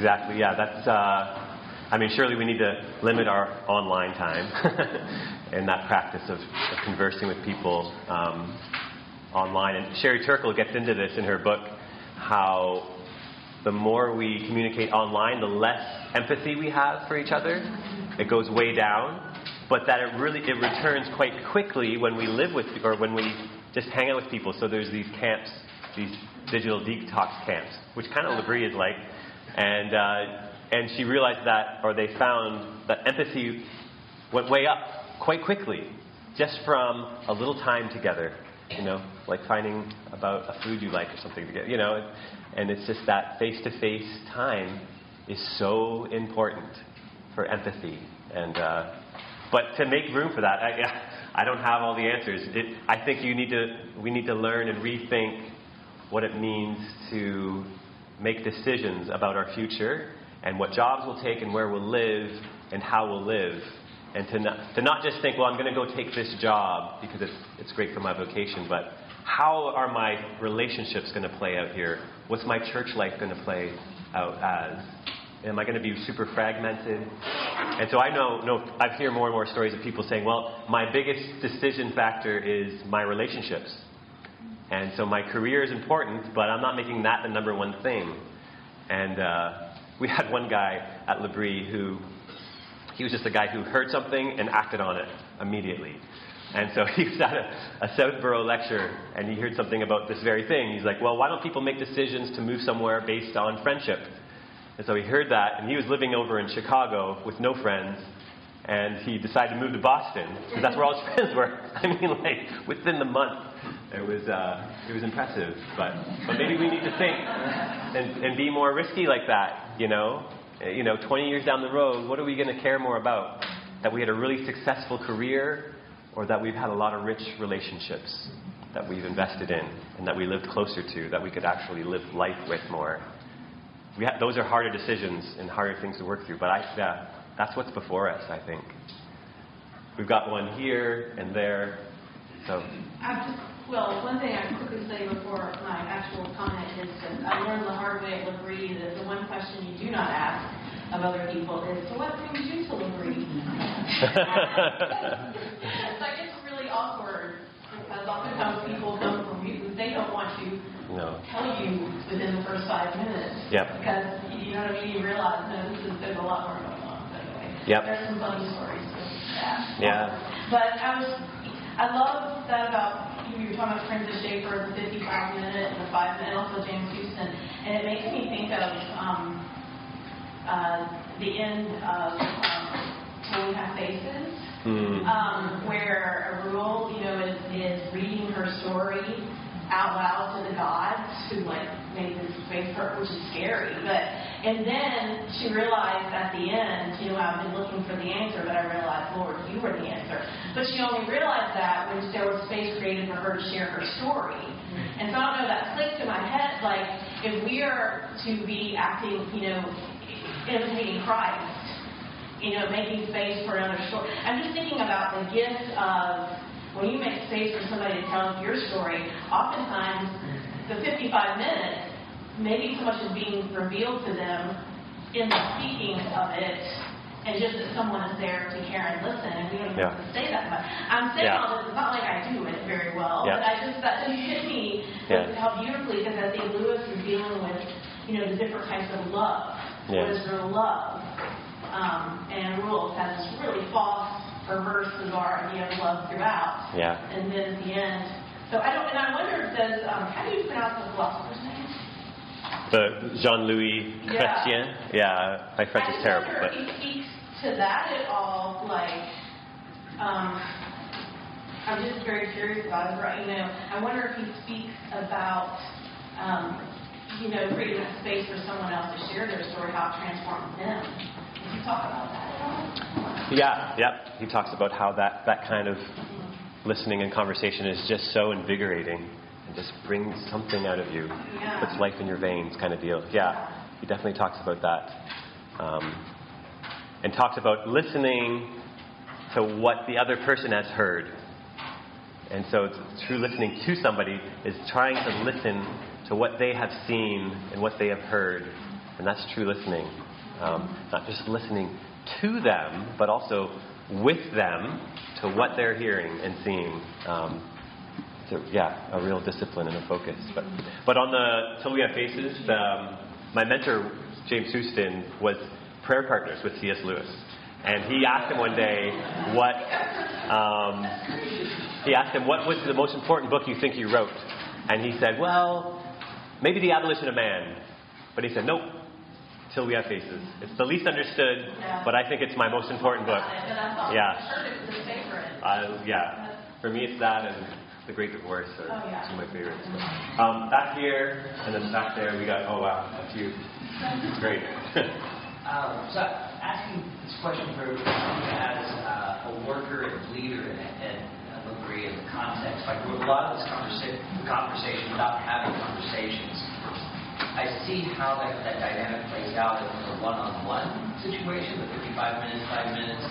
exactly. Yeah, that's. Uh, I mean, surely we need to limit our online time (laughs) and that practice of, of conversing with people um, online. And Sherry Turkle gets into this in her book how the more we communicate online, the less empathy we have for each other. It goes way down, but that it really it returns quite quickly when we live with or when we just hang out with people. So there's these camps, these digital detox camps, which kind of L'Abri is like, and uh, and she realized that, or they found that empathy went way up quite quickly just from a little time together. You know, like finding about a food you like or something together. You know, and it's just that face-to-face time is so important for empathy. And uh, but to make room for that, I, (laughs) I don't have all the answers. It, I think you need to we need to learn and rethink what it means to make decisions about our future and what jobs we'll take and where we'll live and how we'll live. And to not, to not just think, well, I'm going to go take this job because it's, it's great for my vocation, but how are my relationships going to play out here? What's my church life going to play out as? Am I going to be super fragmented? And so I know, know, I hear more and more stories of people saying, well, my biggest decision factor is my relationships. And so my career is important, but I'm not making that the number one thing. And uh, we had one guy at L'Abri who, he was just a guy who heard something and acted on it immediately. And so (laughs) he was at a, a Southborough lecture and he heard something about this very thing. He's like, well, why don't people make decisions to move somewhere based on friendship? And so he heard that, and he was living over in Chicago with no friends, and he decided to move to Boston because that's where all his (laughs) friends were. I mean, like within the month, it was uh, it was impressive. But but maybe we need to think and, and be more risky like that. You know, Uh, you know, 20 years down the road, what are we going to care more about? That we had a really successful career, or that we've had a lot of rich relationships that we've invested in and that we lived closer to, that we could actually live life with more. We ha- those are harder decisions and harder things to work through. But I, yeah, that's what's before us, I think. We've got one here and there. So, well, one thing I quickly say before my actual comment is that I learned the hard way at L'Abri that the one question you do not ask of other people is, so what brings you to L'Abri? (laughs) it's like it's really awkward because oftentimes people come from you, they don't want to no. tell you within the first five minutes. Yep. Because, you know what I mean, you realize, no, this is, there's a lot more going on. But anyway, Yep. there's some funny stories with that. Yeah. But I was, I love that about, you were talking about Francis Schaeffer, the 55 minute and the 5 minute, and also James Houston. And it makes me think of um, uh, the end of um, Till We Have Faces Mm. um, where Orual, you know, is, is reading her story out loud to the gods who like made this space for which is scary. But and then she realized at the end, you know, I've been looking for the answer, but I realized, Lord, you were the answer. But she only realized that when there was space created for her to share her story. And so I don't know, that clicked in my head, like if we are to be acting, you know, imitating Christ, you know, making space for another story. I'm just thinking about the gift of when you make space for somebody to tell your story, oftentimes the 55 minutes, maybe so much is being revealed to them in the speaking of it, and just that someone is there to care and listen, and we don't even Yeah. have to say that much. I'm saying Yeah. all this, it's not like I do it very well, Yeah. but I just, that just hit me Yeah. how beautifully, because I think Lewis is dealing with, you know, the different types of love. Yeah. What is real love? Um, and Orual's has this really false, perverse, bizarre idea of love throughout. Yeah. And then at the end, so I don't, and I wonder, does, um, how do you pronounce the philosopher's name? The Jean Louis Yeah. Chrétien. Yeah, my French I is terrible, wonder but if he speaks to that at all, like, um, I'm just very curious about it, right, you know, I wonder if he speaks about, um, you know, creating a space for someone else to share their story, how it transformed them. Does he talk about that at all? yeah, yeah. He talks about how that that kind of listening and conversation is just so invigorating and just brings something out of you, Yeah. puts life in your veins, kind of deal. Yeah, he definitely talks about that, um, and talks about listening to what the other person has heard. And so, true listening to somebody is trying to listen to what they have seen and what they have heard, and that's true listening. Um, not just listening to them, but also with them to what they're hearing and seeing. Um, so yeah, a real discipline and a focus. But but on the Till We Have Faces, um, my mentor James Houston was prayer partners with C.S. Lewis, and he asked him one day what um, he asked him what was the most important book you think he wrote, and he said, well, maybe The Abolition of Man, but he said, nope. Till we have faces. It's the least understood, but I think it's my most important book. And I thought, Yeah. I heard it was his favorite. Uh, yeah. For me, it's that and The Great Divorce are Oh, yeah. two of my favorites. Um, back here, and then back there, we got, oh wow, a few. Great. (laughs) Um, so asking this question for someone as uh, a worker and leader and, and a degree in the context, like with a lot of this conversa- conversation about having conversations, I see how that, that dynamic plays out in a one-on-one situation, the 55 minutes, five minutes.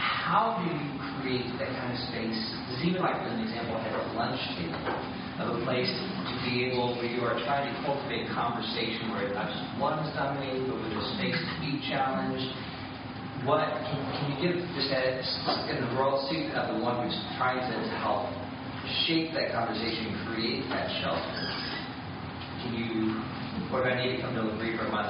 How do you create that kind of space? Is even like an example at a lunch table of a place to be able where you are trying to cultivate conversation where it's not just one is but with a space to be challenged. What can, can you give just as in the role seat of the one who's trying to, help shape that conversation, create that shelter? Can you, or do I need to come to a briefer a month?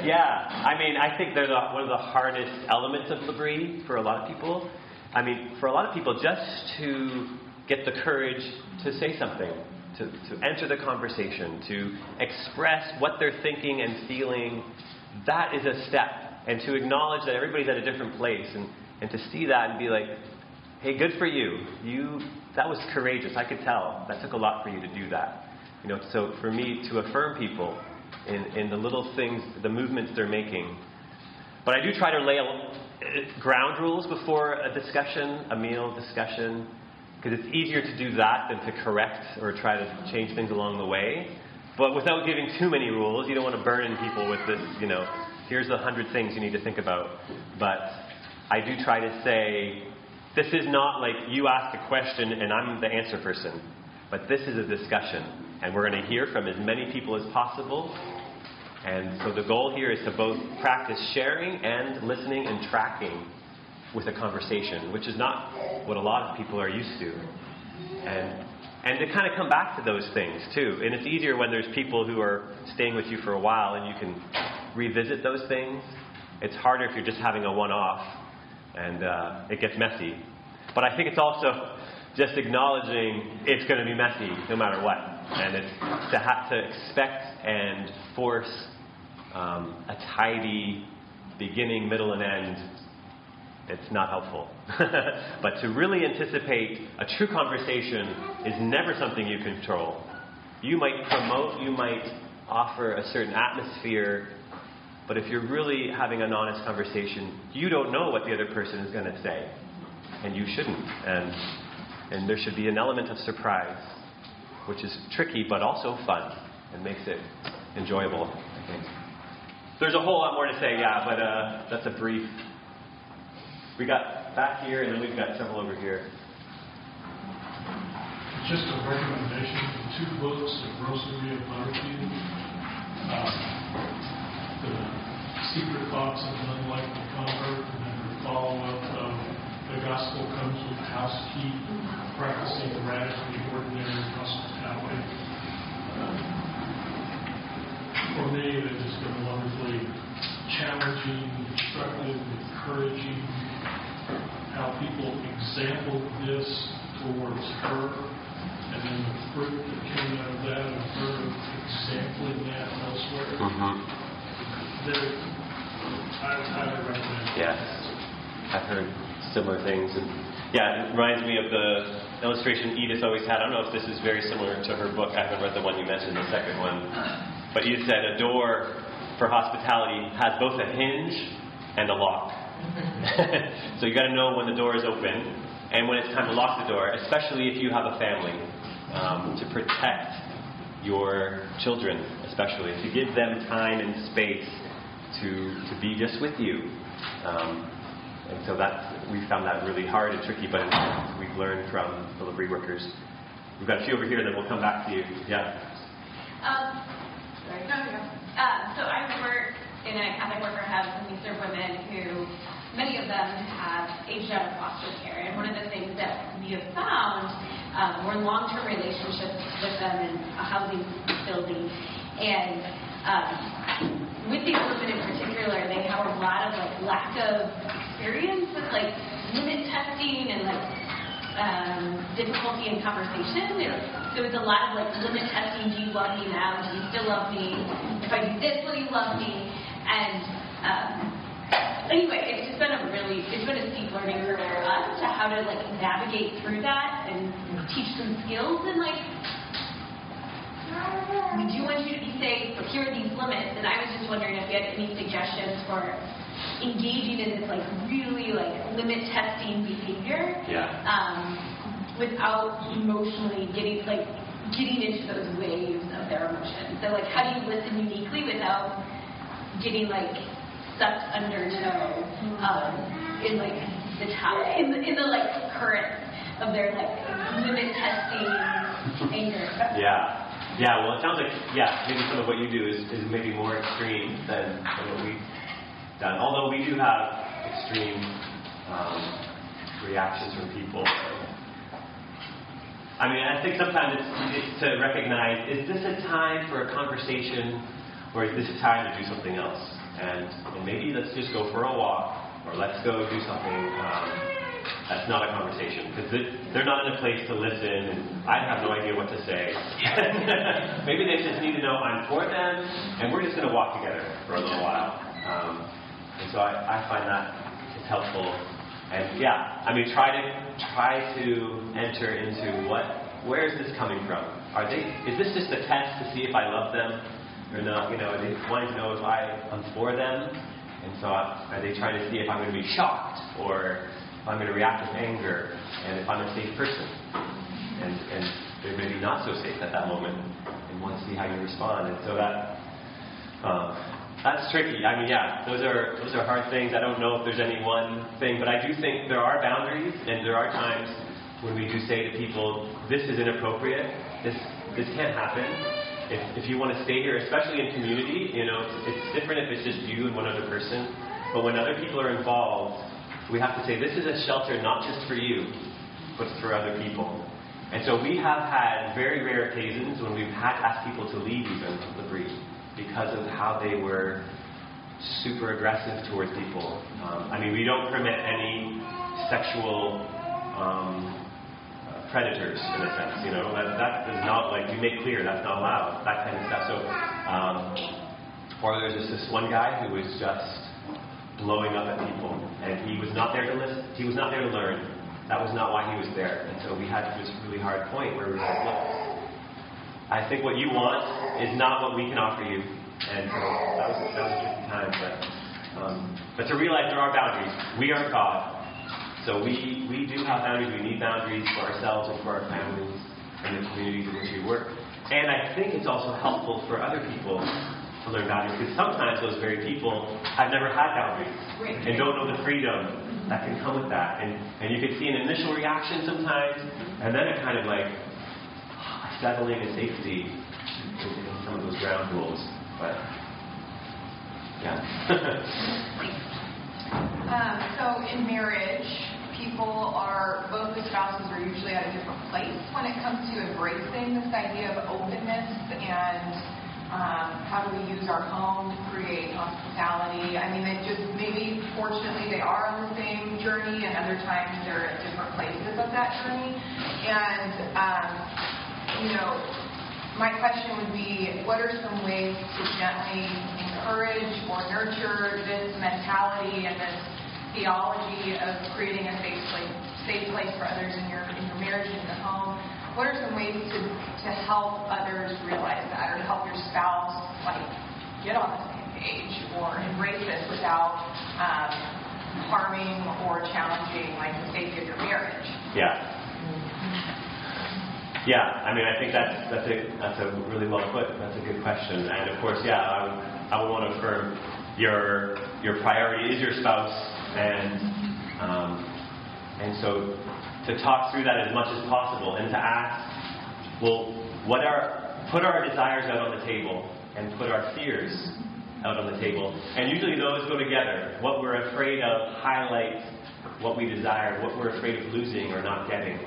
Yeah, I mean, I think they're the, one of the hardest elements of L'Abri for a lot of people. I mean, for a lot of people, just to get the courage to say something, to, to enter the conversation, to express what they're thinking and feeling, that is a step. And to acknowledge that everybody's at a different place and, and to see that and be like, hey, good for you. You that was courageous. I could tell. That took a lot for you to do that. You know, so for me to affirm people in, in the little things, the movements they're making. But I do try to lay a, ground rules before a discussion, a meal discussion, because it's easier to do that than to correct or try to change things along the way. But without giving too many rules, you don't want to burden people with this, you know, here's a hundred things you need to think about. But I do try to say, this is not like you ask a question and I'm the answer person, but this is a discussion. And we're going to hear from as many people as possible. And so the goal here is to both practice sharing and listening and tracking with a conversation, which is not what a lot of people are used to. And and to kind of come back to those things too. And it's easier when there's people who are staying with you for a while and you can revisit those things. It's harder if you're just having a one off and uh, it gets messy. But I think it's also just acknowledging it's going to be messy no matter what. And it's to have to expect and force um, a tidy beginning, middle, and end it's not helpful. (laughs) but to really anticipate a true conversation is never something you control. You might promote, you might offer a certain atmosphere, but if you're really having an honest conversation, you don't know what the other person is going to say. And you shouldn't. And, and there should be an element of surprise, which is tricky but also fun and makes it enjoyable, I think. There's a whole lot more to say, yeah, but uh, that's a brief we got back here, and then we've got several over here. Just a recommendation, two books, The Rosaria Butterfield, uh, The Secret Thoughts of an Unlikely Convert, and then the follow-up of The Gospel Comes with House Key, Practicing the Radically Ordinary Hospitality. Uh, For me, that has been wonderfully challenging, instructive, encouraging, how people example this towards her and then the fruit that came out of that, and her exampling that elsewhere. Mm-hmm. There, I highly recommend. it. Yes, I've heard similar things, and yeah, it reminds me of the illustration Edith always had. I don't know if this is very similar to her book. I haven't read the one you mentioned, the second one, but Edith said a door for hospitality has both a hinge and a lock. (laughs) so you got to know when the door is open and when it's time to lock the door, especially if you have a family, um, to protect your children, especially to give them time and space to to be just with you. Um, and so that we found that really hard and tricky, but we've learned from delivery workers. We've got a few over here, that we'll come back to you. Yeah. Um, sorry. Uh, so I work in a Catholic worker house, and we serve women who, many of them have aged out of foster care. And one of the things that we have found, um, we're long-term relationships with them in a housing building, and um, with these women in particular, they have a lot of like lack of experience with like limit testing and like um, difficulty in conversation. So it's a lot of like limit testing. Do you love me now? Do you still love me? If I do this, will you love me? And um, anyway, it's just been a really, it's been a steep learning curve for us to how to like navigate through that and teach them skills and like. We do want you to be safe, but here are these limits. And I was just wondering if you had any suggestions for engaging in this like really like limit testing behavior Yeah. um, without emotionally getting like getting into those waves of their emotions. So like how do you listen uniquely without getting like sucked undertow um, in like the top in the, in the like current of their like limit testing anger. Yeah. Yeah, well, it sounds like, yeah, maybe some of what you do is, is maybe more extreme than, than what we've done. Although we do have extreme um, reactions from people. I mean, I think sometimes it's, it's to recognize is this a time for a conversation or is this a time to do something else? And, and maybe let's just go for a walk or let's go do something um, that's not a conversation because they're not in a place to listen and I have no idea what to say. (laughs) maybe they just need to know I'm for them and we're just going to walk together for a little while. Um, and so I, I find that it's helpful. And yeah, I mean, try to try to enter into what, where is this coming from? Are they? Is this just a test to see if I love them or not? You know, they wanting to know if I am for them? And so are they trying to see if I'm going to be shocked or I'm going to react with anger and if I'm a safe person? And and they're maybe not so safe at that moment and want to see how you respond. And so that. Uh, that's tricky. I mean, yeah, those are those are hard things. I don't know if there's any one thing, but I do think there are boundaries, and there are times when we do say to people, "This is inappropriate. This this can't happen." If if you want to stay here, especially in community, you know, it's, it's different if it's just you and one other person. But when other people are involved, we have to say, "This is a shelter not just for you, but for other people." And so we have had very rare occasions when we've had to ask people to leave even L'Abri because of how they were super aggressive towards people. Um, I mean, we don't permit any sexual um, predators in a sense. You know, that, that is not like we make clear that's not allowed. That kind of stuff. So, um, or there's just this one guy who was just blowing up at people, and he was not there to listen. He was not there to learn. That was not why he was there. And so we had to this really hard point where we were like, look. I think what you want is not what we can offer you. And so that was, that was a tricky time. But, um, but to realize there are boundaries. We are God. So we, we do have boundaries. We need boundaries for ourselves and for our families and the communities in which we work. And I think it's also helpful for other people to learn boundaries because sometimes those very people have never had boundaries and don't know the freedom that can come with that. And, and you can see an initial reaction sometimes, and then it kind of like settling and safety in some of those ground rules. But yeah. (laughs) Um, so in marriage, people are, both the spouses are usually at a different place when it comes to embracing this idea of openness and um, how do we use our home to create hospitality. I mean, they just, maybe fortunately they are on the same journey and other times they're at different places of that journey. And um, you know, my question would be, what are some ways to gently encourage or nurture this mentality and this theology of creating a safe place, safe place for others in your in your marriage and your home? What are some ways to to help others realize that, or to help your spouse like get on the same page or embrace this without um, harming or challenging like the safety of your marriage? Yeah. Yeah, I mean, I think that's that's a that's a really well put. That's a good question, and of course, yeah, I would, I would want to affirm your your priority is your spouse, and um, and so to talk through that as much as possible, and to ask, well, what are put our desires out on the table, and put our fears out on the table, and usually those go together. What we're afraid of highlights what we desire, what we're afraid of losing or not getting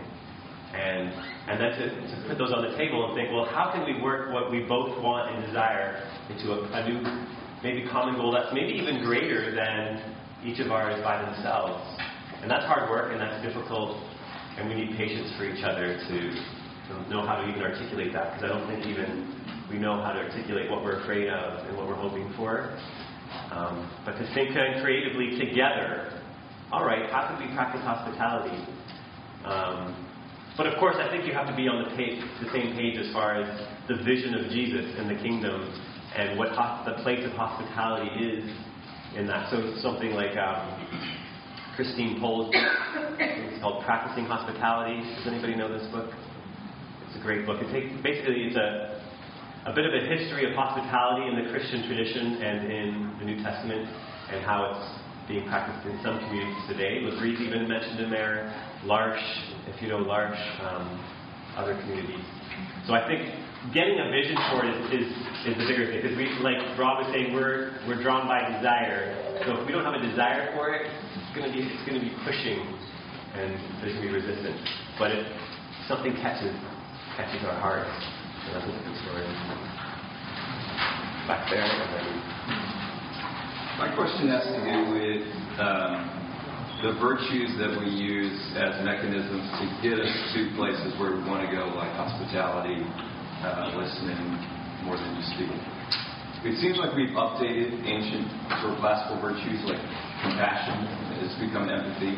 and and then to, to put those on the table and think, well, how can we work what we both want and desire into a, a new, maybe common goal that's maybe even greater than each of ours by themselves. And that's hard work and that's difficult, and we need patience for each other to, to know how to even articulate that because I don't think even we know how to articulate what we're afraid of and what we're hoping for. Um, but to think creatively together, all right, how can we practice hospitality? Um, but of course, I think you have to be on the, page, the same page as far as the vision of Jesus and the kingdom and what the place of hospitality is in that. So something like um, Christine Pohl's book, it's called Practicing Hospitality. Does anybody know this book? It's a great book. It takes, basically, it's a, a bit of a history of hospitality in the Christian tradition and in the New Testament and how it's being practiced in some communities today. L'Abri even mentioned in there, L'Arche, if you know L'Arche, um, other communities. So I think getting a vision for it is, is, is the bigger thing. Because we, like Rob was saying, we're, we're drawn by desire. So if we don't have a desire for it, it's going to be, it's to be pushing and there's going to be resistance. But if something catches, catches our heart, so that's a different story. Back there, my question has to do with um, the virtues that we use as mechanisms to get us to places where we want to go, like hospitality, uh, listening, more than you speak. It seems like we've updated ancient sort of classical virtues like compassion. It's become empathy,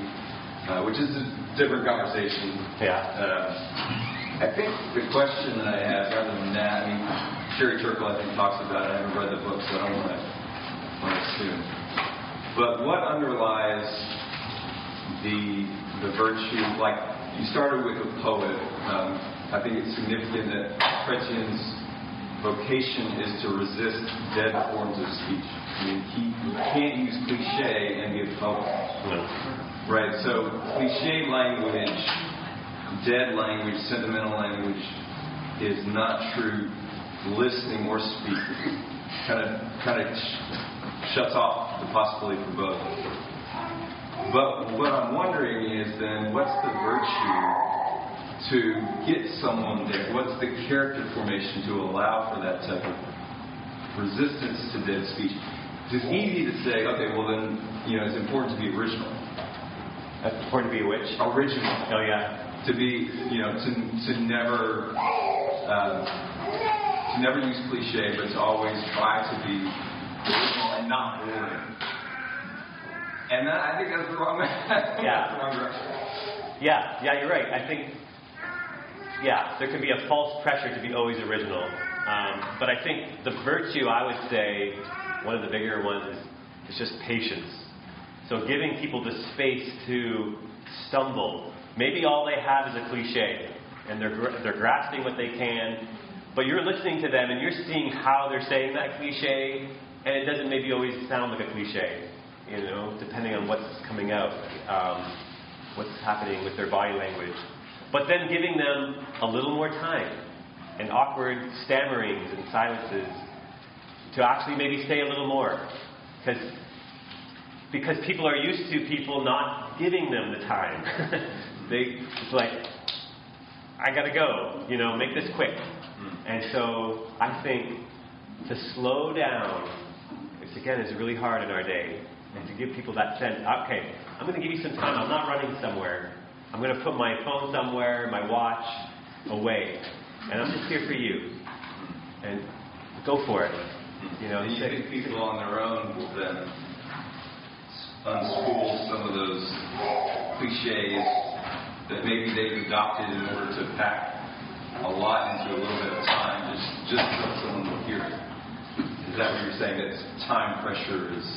uh, which is a different conversation. Yeah. Uh, I think the question that I have, rather than that, I mean, Sherry Turkle, I think, talks about it. I haven't read the book, so I don't want to assume. But what underlies the the virtue? Like you started with a poet. Um, I think it's significant that Chrétien's vocation is to resist dead forms of speech. I mean, he can't use cliche and be a poet. No. Right. So cliche language, dead language, sentimental language is not true listening or speaking. Kind of, kind of shuts off the possibility for both. But what I'm wondering is then, what's the virtue to get someone there? What's the character formation to allow for that type of resistance to dead speech? It's easy to say, okay, well then, you know, it's important to be original. That's important to be which? Original. Oh, yeah. To be, you know, to, to never, um, to never use cliche, but to always try to be original and not boring. And that, I think that's the wrong, (laughs) Yeah. the wrong direction. Yeah, yeah, you're right. I think, yeah, there can be a false pressure to be always original. Um, but I think the virtue, I would say, one of the bigger ones is, is just patience. So giving people the space to stumble. Maybe all they have is a cliche, and they're, they're grasping what they can, but you're listening to them and you're seeing how they're saying that cliche, and it doesn't maybe always sound like a cliche, you know, depending on what's coming out, um, what's happening with their body language. But then giving them a little more time and awkward stammerings and silences to actually maybe say a little more. Because because people are used to people not giving them the time. (laughs) they it's like, I gotta go, you know, make this quick. Mm. And so I think to slow down, which again is really hard in our day, and to give people that sense, okay, I'm gonna give you some time, I'm not running somewhere. I'm gonna put my phone somewhere, my watch away. and I'm just here for you. And go for it. You know, you think people on their own will then unspool some of those cliches that maybe they've adopted in order to pack a lot into a little bit of time, just just so someone will hear it? Is that what you're saying? That time pressure is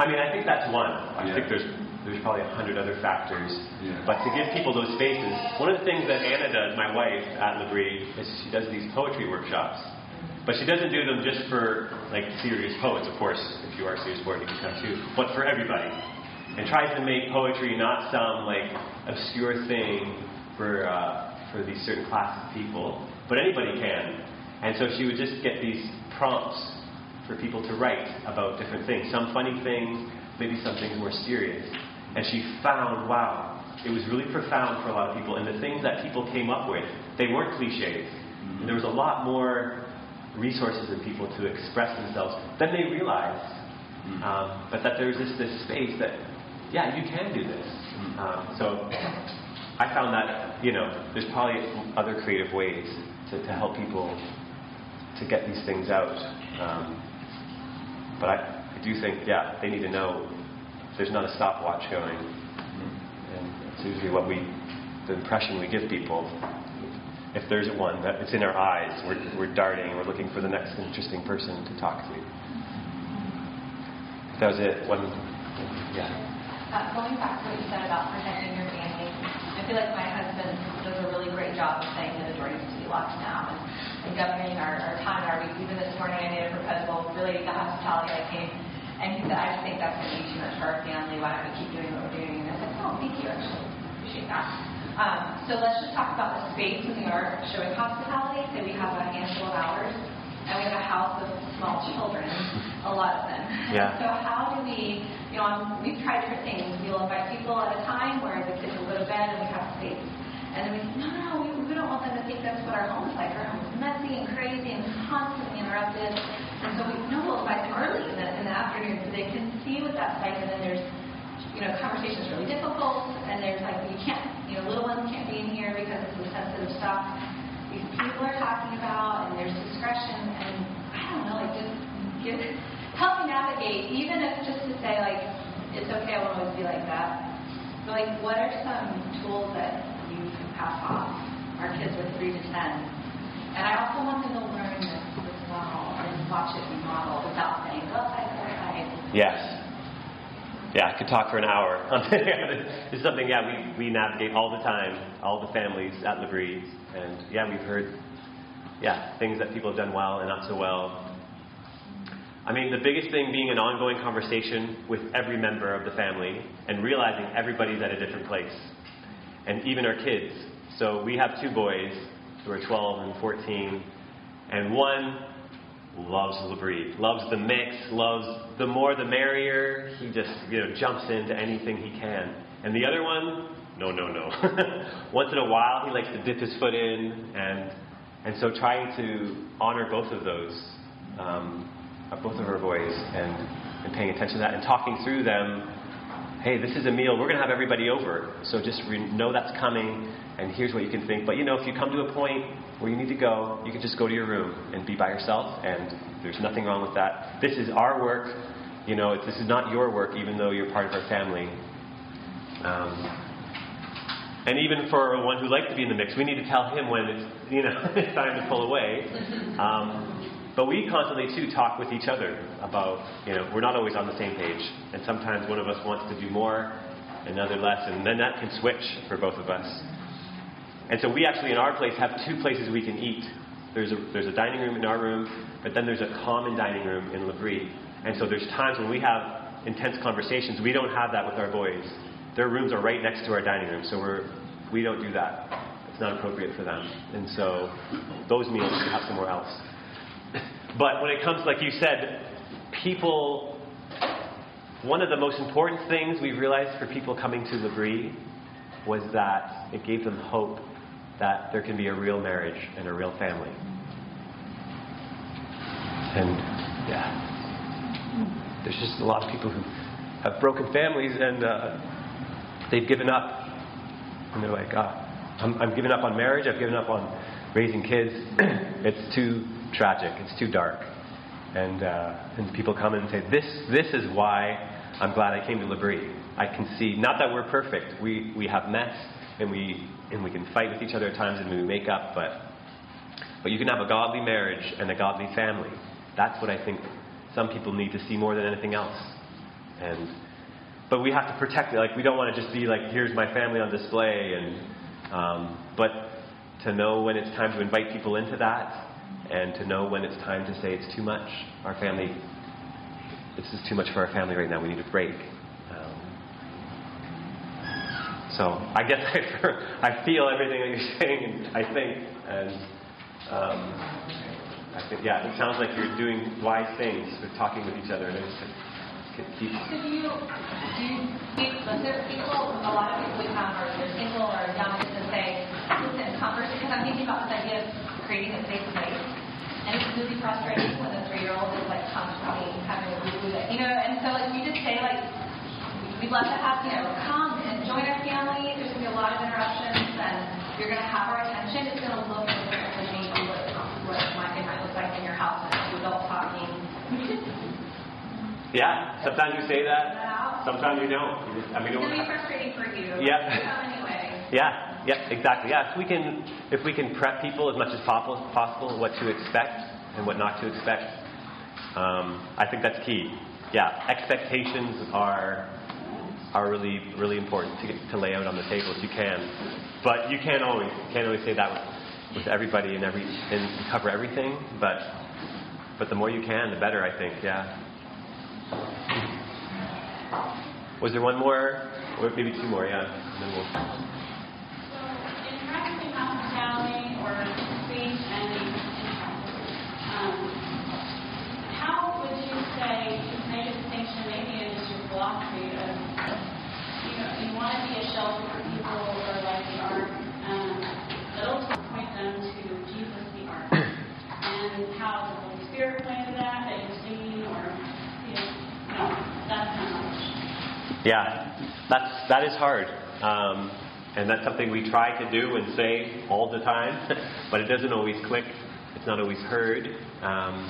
I mean, I think that's one. I Yeah. think there's there's probably a hundred other factors. Yeah. But to give people those spaces, one of the things that Anna does, my wife at L'Abri, is she does these poetry workshops. But she doesn't do them just for like serious poets, of course. If you are a serious poet, you can come too. But for everybody, and tries to make poetry not some like obscure thing for uh, for these certain classes of people, but anybody can. And so she would just get these prompts for people to write about different things. Some funny things, maybe some things more serious. And she found, wow, it was really profound for a lot of people. And the things that people came up with, they weren't cliches. And there was a lot more resources in people to express themselves than they realized. Um, but that there's this, this space that, yeah, you can do this. Um, so I found that, you know, there's probably other creative ways to, to help people to get these things out. Um, but I, I do think, yeah, they need to know there's not a stopwatch going. And it's usually what we, the impression we give people. If there's one, that it's in our eyes, we're, we're darting, we're looking for the next interesting person to talk to. That was it. One, yeah. Uh, going back to what you said about protecting your family, I feel like my husband does a really great job of saying that the door needs to be locked down and, and governing our, our time and our week. Even this morning, I made a proposal related to hospitality. I came and he said, I just think that's going to be too much for our family. Why don't we keep doing what we're doing? And I said, Oh, thank you. Actually, appreciate that. Um, so let's just talk about the space when we are showing hospitality. So we have a handful of hours, and we have a house of small children, a lot of them. Yeah. (laughs) So how do we, you know, um, we've tried different things. We'll invite people at a time where the kids will go to bed and we have space. And then we say, no, no, we, we don't want them to think that's what our home is like. Our home is messy and crazy and constantly interrupted. And so we know we'll invite them early in the, in the afternoon so they can see what that's like. And then there's, you know, conversations really difficult. And there's like, you can't, you know, little ones can't be in here because it's the sensitive stuff these people are talking about. And there's discretion. And I don't know, like just give, help me navigate, even if just to say like, it's okay, I won't always be like that. But like, what are some tools that you can pass off our kids with three to ten? And I also want them to learn this as well watch it without saying, outside, go outside. Yes. Yeah, I could talk for an hour. (laughs) is something, yeah, we, we navigate all the time, all the families at L'Abri. And yeah, we've heard, yeah, things that people have done well and not so well. I mean, the biggest thing being an ongoing conversation with every member of the family and realizing everybody's at a different place. And even our kids. So we have two boys who are 12 and 14, and one loves the L'Abri, loves the mix, loves the more the merrier. He just, you know, jumps into anything he can. And the other one, no, no, no. (laughs) Once in a while, he likes to dip his foot in, and and so trying to honor both of those, um, both of our boys, and and paying attention to that and talking through them. Hey, this is a meal. We're going to have everybody over, so just re- know that's coming, and here's what you can think. But you know, if you come to a point where you need to go, you can just go to your room and be by yourself, and there's nothing wrong with that. This is our work. You know, this is not your work, even though you're part of our family. Um, and even for one who likes to be in the mix, we need to tell him when it's you know (laughs) it's time to pull away. Um, but we constantly too talk with each other about you know we're not always on the same page, and sometimes one of us wants to do more, another less, and then that can switch for both of us. And so we actually in our place have two places we can eat. There's a there's a dining room in our room, but then there's a common dining room in L'Abri. And so there's times when we have intense conversations. We don't have that with our boys. Their rooms are right next to our dining room, so we're we don't do that. It's not appropriate for them. And so those meals we have somewhere else. But when it comes, like you said, people, one of the most important things we realized for people coming to L'Abri was that it gave them hope that there can be a real marriage and a real family. And yeah, there's just a lot of people who have broken families and uh, they've given up. And they're like, ah, I'm, I'm giving up on marriage, I've given up on raising kids, (clears throat) it's too tragic, it's too dark. And, uh, and people come and say, this, this is why I'm glad I came to L'Abri. I can see, not that we're perfect, we, we have mess and we, and we can fight with each other at times and we make up, but, but you can have a godly marriage and a godly family. That's what I think some people need to see more than anything else. And, but we have to protect it. Like, we don't want to just be like, here's my family on display. And, um, but to know when it's time to invite people into that and to know when it's time to say it's too much. Our family, this is too much for our family right now. We need a break. Um, so I guess (laughs) I, I feel everything that you're saying, and I think, and um, I think, yeah, it sounds like you're doing wise things with talking with each other. And it's. So do you, do you speak, there's people, a lot of people we come are they're single or young and say, listen, conversation, because I'm thinking about this idea of creating a safe place. And it's really frustrating when the three-year-old is like constantly having a boo that, you know, and so like you just say like, we'd love to have, you know, come and join our family. There's going to be a lot of interruptions and you're going to have our attention. It's going to look different than maybe what, what my it might look like in your house and two adults talking. Yeah, sometimes you say that, sometimes you don't. I mean, It's to be frustrating for you. Yeah. Anyway. Yeah, yeah, exactly. Yeah, if we can, if we can prep people as much as possible, what to expect and what not to expect, um, I think that's key. Yeah, expectations are are really really important to to lay out on the table if you can, but you can't always can't always say that with, with everybody and every and cover everything. But but the more you can, the better. I think. Yeah. Was there one more, or maybe two more? Yeah. And then we'll. in hospitality or speech and um, how would you say to make a distinction, maybe it is your philosophy of, you know, you want to be a shelter for people or like the ark, um, but ultimately point them to Jesus the ark. and how the Holy Spirit play into that, that you're singing or, you know, no, that's not much. Yeah, that's that is hard, um, and that's something we try to do and say all the time, (laughs) but it doesn't always click. It's not always heard, um,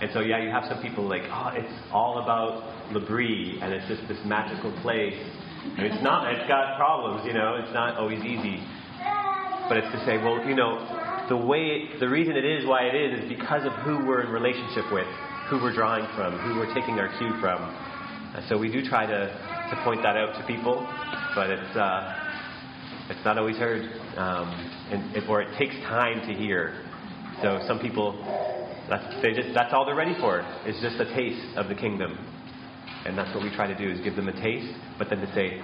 and so yeah, you have some people like, oh, it's all about L'Abri, and it's just this magical place. And it's not. It's got problems, you know. It's not always easy, but it's to say, well, you know, the way, the reason it is why it is, is because of who we're in relationship with, who we're drawing from, who we're taking our cue from. Uh, so we do try to, to point that out to people, but it's uh, it's not always heard, um, and, or it takes time to hear. So some people, that's, they just that's all they're ready for It's just a taste of the kingdom, and that's what we try to do is give them a taste, but then to say,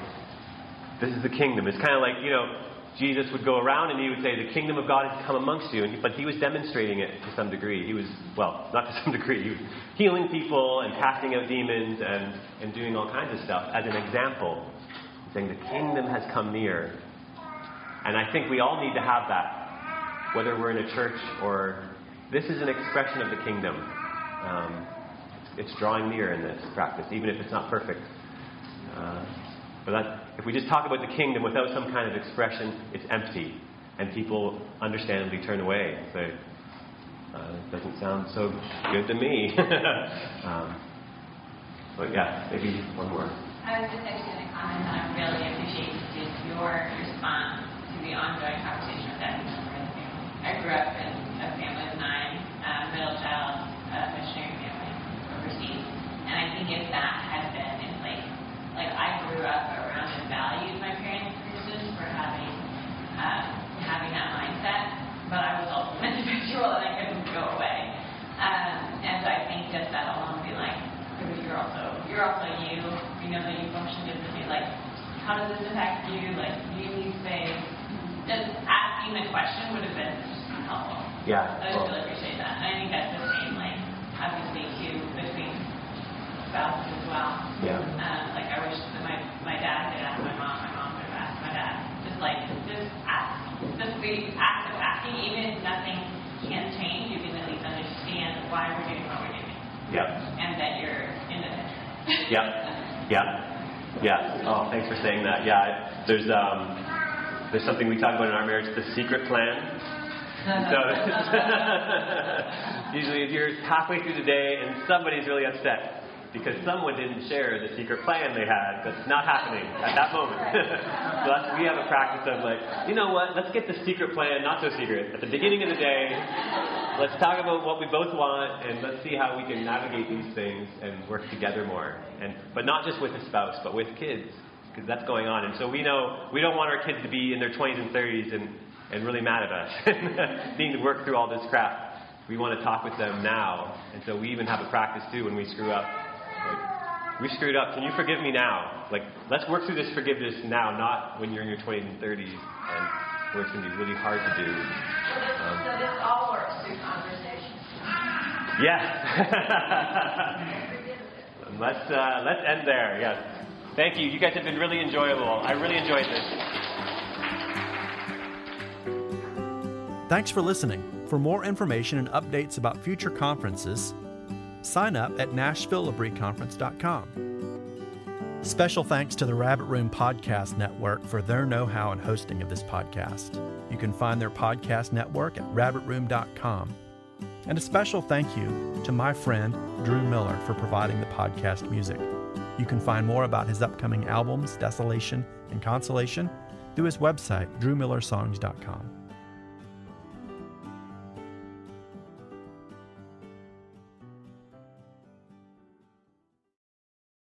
this is the kingdom. It's kind of like you know Jesus would go around and he would say, The kingdom of God has come amongst you. He, but he was demonstrating it to some degree. He was, well, not to (laughs) some degree, he was healing people and casting out demons and, and doing all kinds of stuff as an example, saying, The kingdom has come near. And I think we all need to have that, whether we're in a church or this is an expression of the kingdom. Um, it's drawing near in this practice, even if it's not perfect. Uh, but that, if we just talk about the kingdom without some kind of expression, it's empty. And people understandably turn away and say, uh, it doesn't sound so good to me. (laughs) um, but yeah, maybe one more. I was just actually going to comment that I really appreciate just your response to the ongoing conversation with that. I grew up in a family of nine, uh, middle child, uh, missionary family overseas. And I think if that had been in place, like I grew up around and valued my parents' Christians for having uh, having that mindset, but I was also an (laughs) individual and I couldn't go away. Um, and so I think just that alone be like, you're also you're also you. You know that you function differently. Like, how does this impact you? Like, you need space? Just asking the question would have been helpful. Yeah. I just really appreciate that. And I think that's the same, like, obviously too between spouses as well. Yeah. Um, like I wish that my my dad could ask my mom, my mom could ask my dad. Just like just ask, just the act of asking, even if nothing can change, you can at least understand why we're doing what we're doing, Yeah. and that you're in the picture. Yeah. Yeah. Yeah. Oh, thanks for saying that. Yeah. There's um, there's something we talk about in our marriage, the secret plan. so (laughs) usually if you're halfway through the day and somebody's really upset because someone didn't share the secret plan they had that's not happening at that moment. (laughs) so that's, we have a practice of like, you know what, let's get the secret plan not so secret. At the beginning of the day, let's talk about what we both want and let's see how we can navigate these things and work together more. And But not just with a spouse, but with kids because that's going on. And so we know we don't want our kids to be in their 20s and 30s and, and really mad at us, (laughs) needing to work through all this crap. We want to talk with them now. And so we even have a practice too when we screw up. Like, we screwed up. Can you forgive me now? Like, let's work through this forgiveness now, not when you're in your 20s and 30s and where it's going to be really hard to do. Um, so this all works through conversation. Yes. (laughs) let's uh, let's end there. Yes. Thank you. You guys have been really enjoyable. I really enjoyed this. Thanks for listening. For more information and updates about future conferences, sign up at NashvilleLabriConference.com. Special thanks to the Rabbit Room Podcast Network for their know how and hosting of this podcast. You can find their podcast network at rabbitroom.com. And a special thank you to my friend Drew Miller for providing the podcast music. You can find more about his upcoming albums, Desolation and Consolation, through his website, drewmillersongs.com.